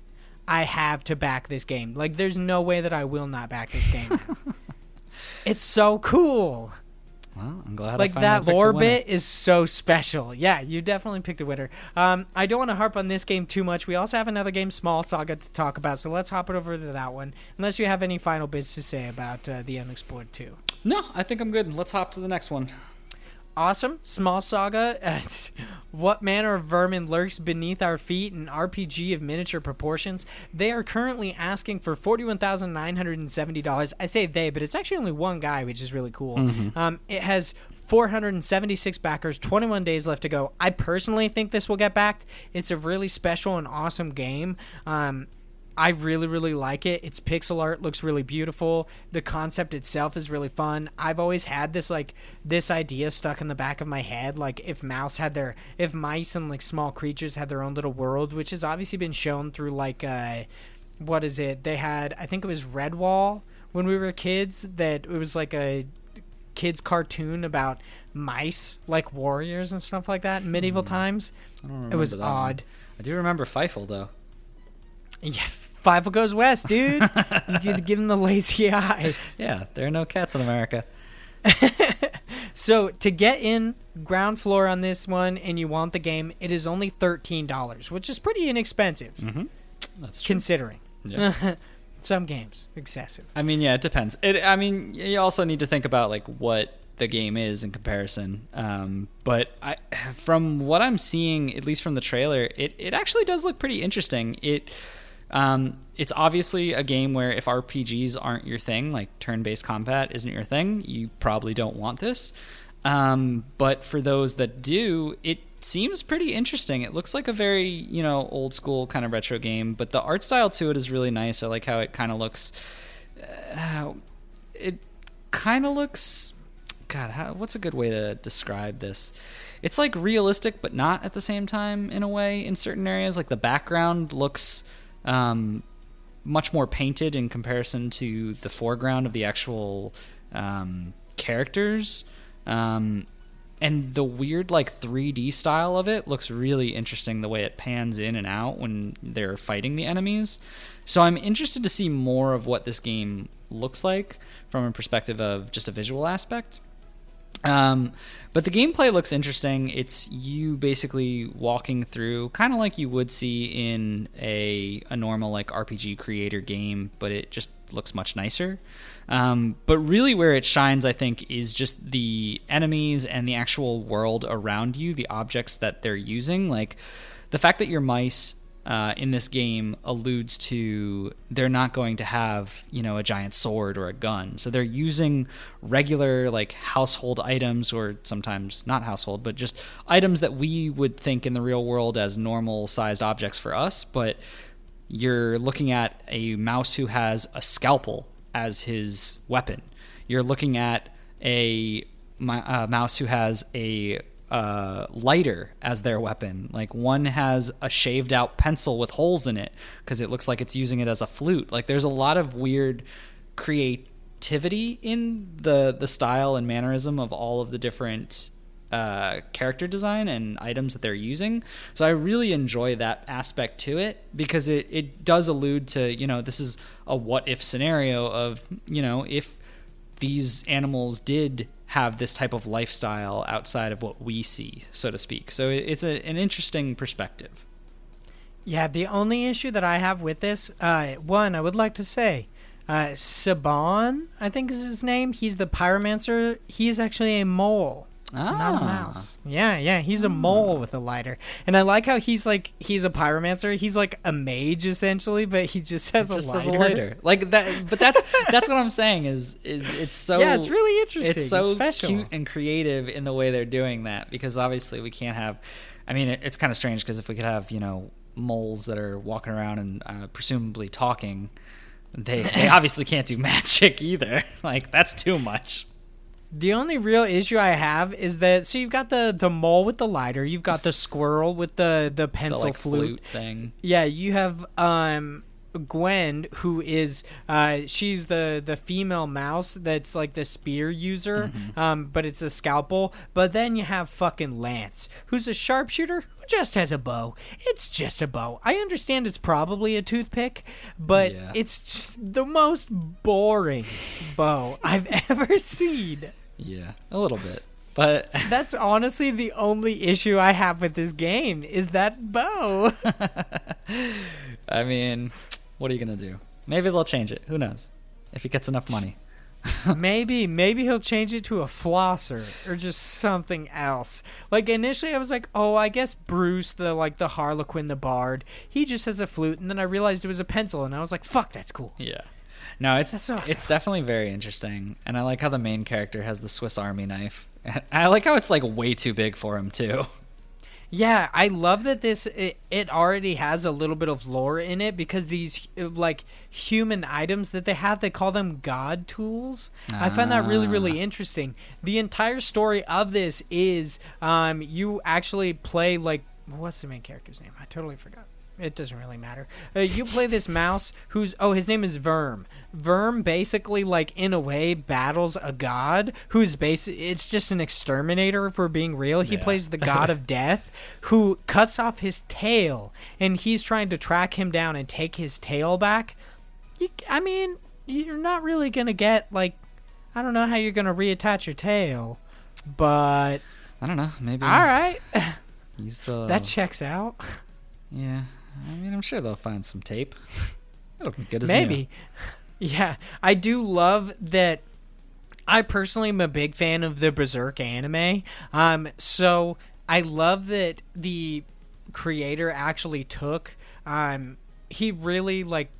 I have to back this game. Like, there's no way that I will not back this game. it's so cool. Well, I'm glad. Like that lore bit is so special. Yeah, you definitely picked a winner. Um, I don't want to harp on this game too much. We also have another game, Small Saga, to talk about. So let's hop it over to that one. Unless you have any final bits to say about uh, the Unexplored Two. No, I think I'm good. Let's hop to the next one. Awesome, Small Saga. Uh, what manner of vermin lurks beneath our feet? An RPG of miniature proportions. They are currently asking for forty-one thousand nine hundred and seventy dollars. I say they, but it's actually only one guy, which is really cool. Um, it has 476 backers, 21 days left to go. I personally think this will get backed. It's a really special and awesome game. Um, I really, really like it. Its pixel art looks really beautiful. The concept itself is really fun. I've always had this like this idea stuck in the back of my head. Like if mouse had their, if mice and like small creatures had their own little world, which has obviously been shown through like, uh, what is it? They had, I think it was Redwall when we were kids. That it was like a kids cartoon about mice like warriors and stuff like that in medieval times. I don't It was that one. odd. I do remember Fievel though. Yeah, Fievel goes west, dude. you give him the lazy eye. Yeah, there are no cats in America. So to get in ground floor on this one, and you want the game, it is only thirteen dollars, which is pretty inexpensive That's true. considering Yeah. some games excessive. I mean, yeah, it depends. It, I mean, you also need to think about like what the game is in comparison. Um, but I, from what I'm seeing, at least from the trailer, it, it actually does look pretty interesting. It um, it's obviously a game where if RPGs aren't your thing, like turn-based combat isn't your thing, you probably don't want this. Um, but for those that do, it seems pretty interesting. It looks like a very, you know, old school kind of retro game, but the art style to it is really nice. I like how it kind of looks. Uh, it kind of looks. God, how, what's a good way to describe this? It's like realistic, but not at the same time in a way. In certain areas, like the background looks um, much more painted in comparison to the foreground of the actual um, characters. Um, and the weird like 3D style of it looks really interesting the way it pans in and out when they're fighting the enemies. So I'm interested to see more of what this game looks like from a perspective of just a visual aspect. Um, but the gameplay looks interesting. It's you basically walking through, kind of like you would see in a a normal like RPG creator game, but it just looks much nicer. Um, but really, where it shines, I think, is just the enemies and the actual world around you, the objects that they're using, like the fact that your mice uh, in this game alludes to they're not going to have you know a giant sword or a gun. So they're using regular like household items or sometimes not household but just items that we would think in the real world as normal sized objects for us but you're looking at a mouse who has a scalpel as his weapon. You're looking at a mi- uh, mouse who has a uh, lighter as their weapon. Like one has a shaved out pencil with holes in it because it looks like it's using it as a flute. Like there's a lot of weird creativity in the the style and mannerism of all of the different uh, character design and items that they're using. So I really enjoy that aspect to it because it, it does allude to, you know, this is a what if scenario of, you know, if these animals did have this type of lifestyle outside of what we see, so to speak. So it's a, an interesting perspective. Yeah, the only issue that I have with this, uh, one, I would like to say, uh, Saban, I think is his name. He's the pyromancer. He's actually a mole. Not a Ah. mouse. Yeah, yeah, he's a mole with a lighter. And I like how he's like he's a pyromancer. He's like a mage essentially, but he just has, just a, lighter. a lighter, like that. But that's that's what I'm saying is is it's so Yeah, it's really interesting. It's so special. cute and creative in the way they're doing that because obviously we can't have. I mean, it, it's kind of strange because if we could have you know moles that are walking around and uh, presumably talking, they they obviously can't do magic either. Like that's too much. The only real issue I have is that so you've got the the mole with the lighter, you've got the squirrel with the the The pencil like flute. flute thing. Yeah, you have um Gwen who is uh she's the the female mouse that's like the spear user Mm-hmm. um but it's a scalpel but then you have fucking Lance who's a sharpshooter who just has a bow it's just a bow I understand it's probably a toothpick but Yeah. it's just the most boring bow I've ever seen Yeah, a little bit. But That's honestly the only issue I have with this game is that bow. I mean, what are you gonna do? Maybe they'll change it. Who knows? If he gets enough money. maybe, maybe he'll change it to a flosser or just something else. Like initially, I was like, "Oh, I guess Bruce, the like the Harlequin, the bard, he just has a flute." And then I realized it was a pencil, and I was like, "Fuck, that's cool." Yeah. No, it's awesome. it's definitely very interesting, and I like how the main character has the Swiss Army knife. I like how it's like way too big for him too. Yeah, I love that this it, it already has a little bit of lore in it because these uh, like human items that they have they call them god tools. I find that really really interesting. The entire story of this is um you actually play like what's the main character's name? I totally forgot. It doesn't really matter. Uh, you play this mouse who's oh his name is Verm. Verm basically like in a way battles a god who's basic. It's just an exterminator for being real. He Yeah. plays the god of death who cuts off his tail and he's trying to track him down and take his tail back. You, I mean, you're not really gonna get like I don't know how you're gonna reattach your tail, but I don't know. Maybe all right, he's the that checks out. yeah. I mean, I'm sure they'll find some tape. It'll be good as new. Maybe. Yeah, I do love that. I personally am a big fan of the Berserk anime. Um, so I love that the creator actually took. Um, he really like.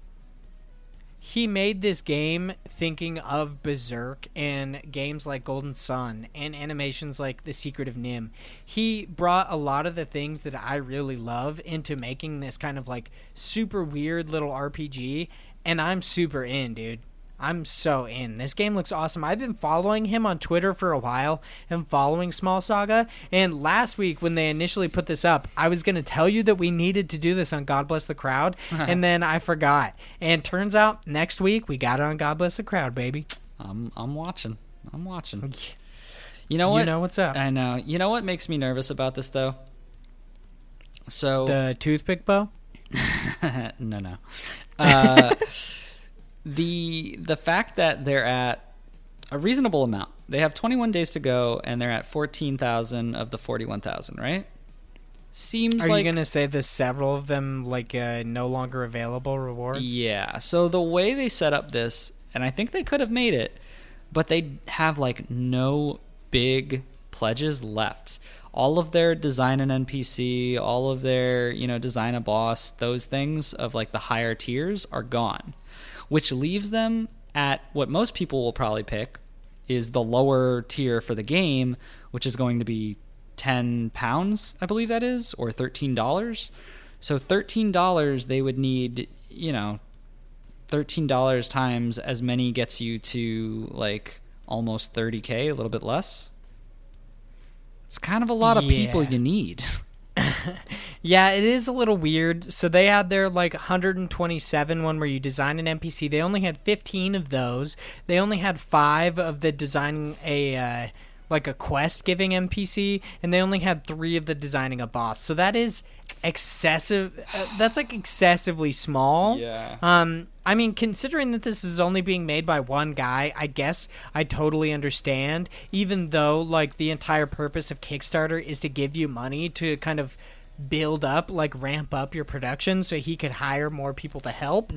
He made this game thinking of Berserk and games like Golden Sun and animations like The Secret of NIMH. He brought a lot of the things that I really love into making this kind of like super weird little RPG, and I'm super in, dude. I'm so in. This game looks awesome. I've been following him on Twitter for a while and following Small Saga. And last week, when they initially put this up, I was going to tell you that we needed to do this on God Bless the Crowd. and then I forgot. And turns out next week, we got it on God Bless the Crowd, baby. I'm I'm watching. I'm watching. You know what? You know what's up. I know. You know what makes me nervous about this though? So The toothpick bow? no, no. Uh, the the fact that they're at a reasonable amount. They have 21 days to go, and they're at 14,000 of the 41,000. Right? Seems Are like you going to say there's several of them, like, uh, no longer available rewards? Yeah. So the way they set up this, and I think they could have made it, but they have like no big pledges left. All of their design an NPC, all of their, you know, design a boss, those things of like the higher tiers are gone, which leaves them at what most people will probably pick is the lower tier for the game, which is going to be 10 pounds, I believe that is, or $13. So $13 they would need, you know, $13 times as many gets you to like almost 30k, a little bit less. It's kind of a lot of people you need. Yeah, it is a little weird. So they had their like 127 one where you design an NPC. They only had 15 of those. They only had five of the designing a uh, like a quest giving NPC, and they only had three of the designing a boss. So that is excessive. Uh, that's like excessively small. Yeah. Um, I mean, considering that this is only being made by one guy, I guess I totally understand. Even though, like, the entire purpose of Kickstarter is to give you money to kind of build up, like, ramp up your production so he could hire more people to help.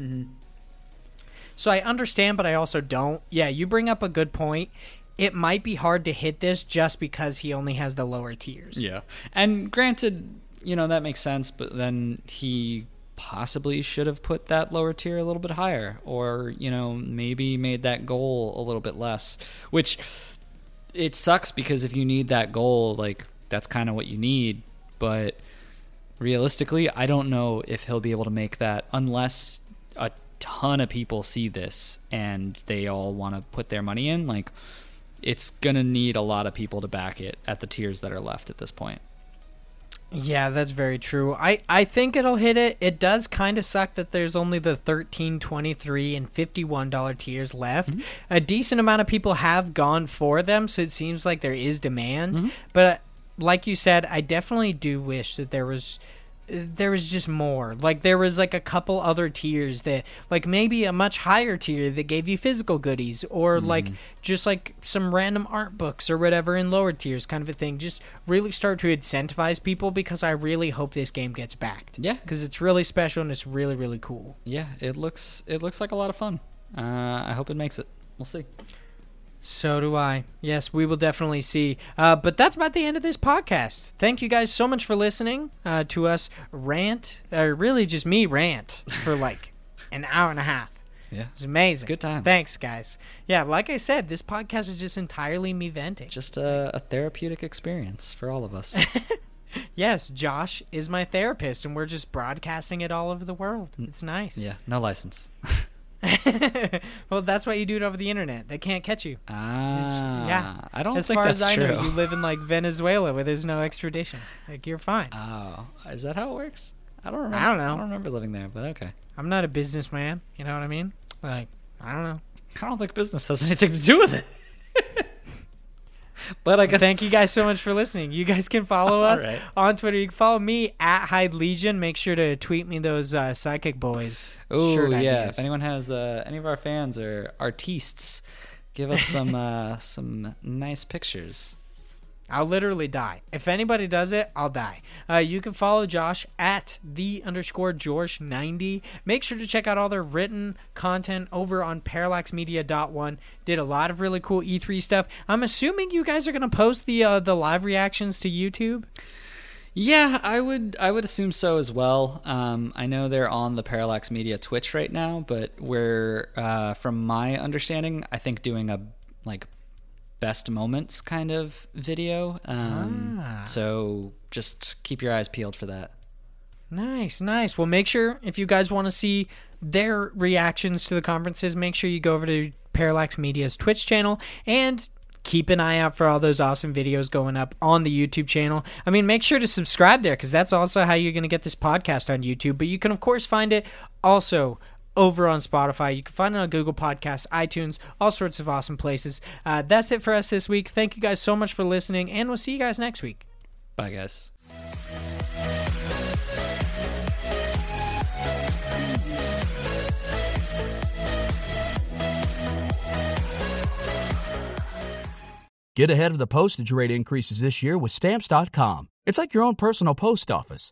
So I understand, but I also don't. Yeah, you bring up a good point. It might be hard to hit this just because he only has the lower tiers. Yeah. And granted, you know, that makes sense, but then he possibly should have put that lower tier a little bit higher or, you know, maybe made that goal a little bit less, which it sucks because if you need that goal, like that's kind of what you need, but realistically, I don't know if he'll be able to make that unless a ton of people see this and they all want to put their money in, like it's going to need a lot of people to back it at the tiers that are left at this point. Yeah, that's very true. I, I think it'll hit it. It does kind of suck that there's only the 13 23 and $51 tiers left. Mm-hmm. A decent amount of people have gone for them, so it seems like there is demand. Mm-hmm. But like you said, I definitely do wish that there was there was just more. Like there was like a couple other tiers that like maybe a much higher tier that gave you physical goodies or Mm-hmm. like just like some random art books or whatever in lower tiers kind of a thing. Just really start to incentivize people because I really hope this game gets backed. Yeah. Cuz it's really special and it's really really cool. Yeah, it looks it looks like a lot of fun. Uh, I hope it makes it. We'll see. So do I. Yes, we will definitely see. Uh, but that's about the end of this podcast. Thank you guys so much for listening uh, to us rant, or really just me rant for like an hour and a half. Yeah, It's amazing. good times. Thanks, guys. Yeah, like I said, this podcast is just entirely me venting. just a, a therapeutic experience for all of us. Yes, Josh is my therapist, and we're just broadcasting it all over the world. It's nice. yeah, no license. well, that's why you do it over the internet. They can't catch you. Ah, yeah. I don't as far as I true. know, you live in like Venezuela where there's no extradition. Like you're fine. Oh, is that how it works? I don't remember. I don't know. I don't remember living there, but okay. I'm not a businessman. You know what I mean? Like, I don't know. I don't think business has anything to do with it. but I guess Thank you guys so much for listening. You guys can follow us right. on Twitter. You can follow me at Hyde Legion. Make sure to tweet me those uh, Psychic Boys Oh yeah! If anyone has uh, any of our fans or artistes, give us some uh, some nice pictures. I'll literally die. If anybody does it, I'll die. Uh, you can follow Josh at the underscore George ninety. Make sure to check out all their written content over on parallaxmedia.one. Did a lot of really cool E3 stuff. I'm assuming you guys are gonna post the uh, the live reactions to YouTube. Yeah, I would I would assume so as well. Um, I know they're on the Parallax Media Twitch right now, but we're uh, from my understanding, I think doing a like best moments kind of video. Um, Ah. So just keep your eyes peeled for that. Nice, nice. Well, make sure if you guys want to see their reactions to the conferences, make sure you go over to Parallax Media's Twitch channel and keep an eye out for all those awesome videos going up on the YouTube channel. I mean, make sure to subscribe there because that's also how you're going to get this podcast on YouTube. But you can, of course, find it also over on Spotify. You can find it on Google Podcasts, iTunes, all sorts of awesome places. Uh, that's it for us this week. Thank you guys so much for listening, and we'll see you guys next week. Bye, guys. Get ahead of the postage rate increases this year with Stamps.com. It's like your own personal post office.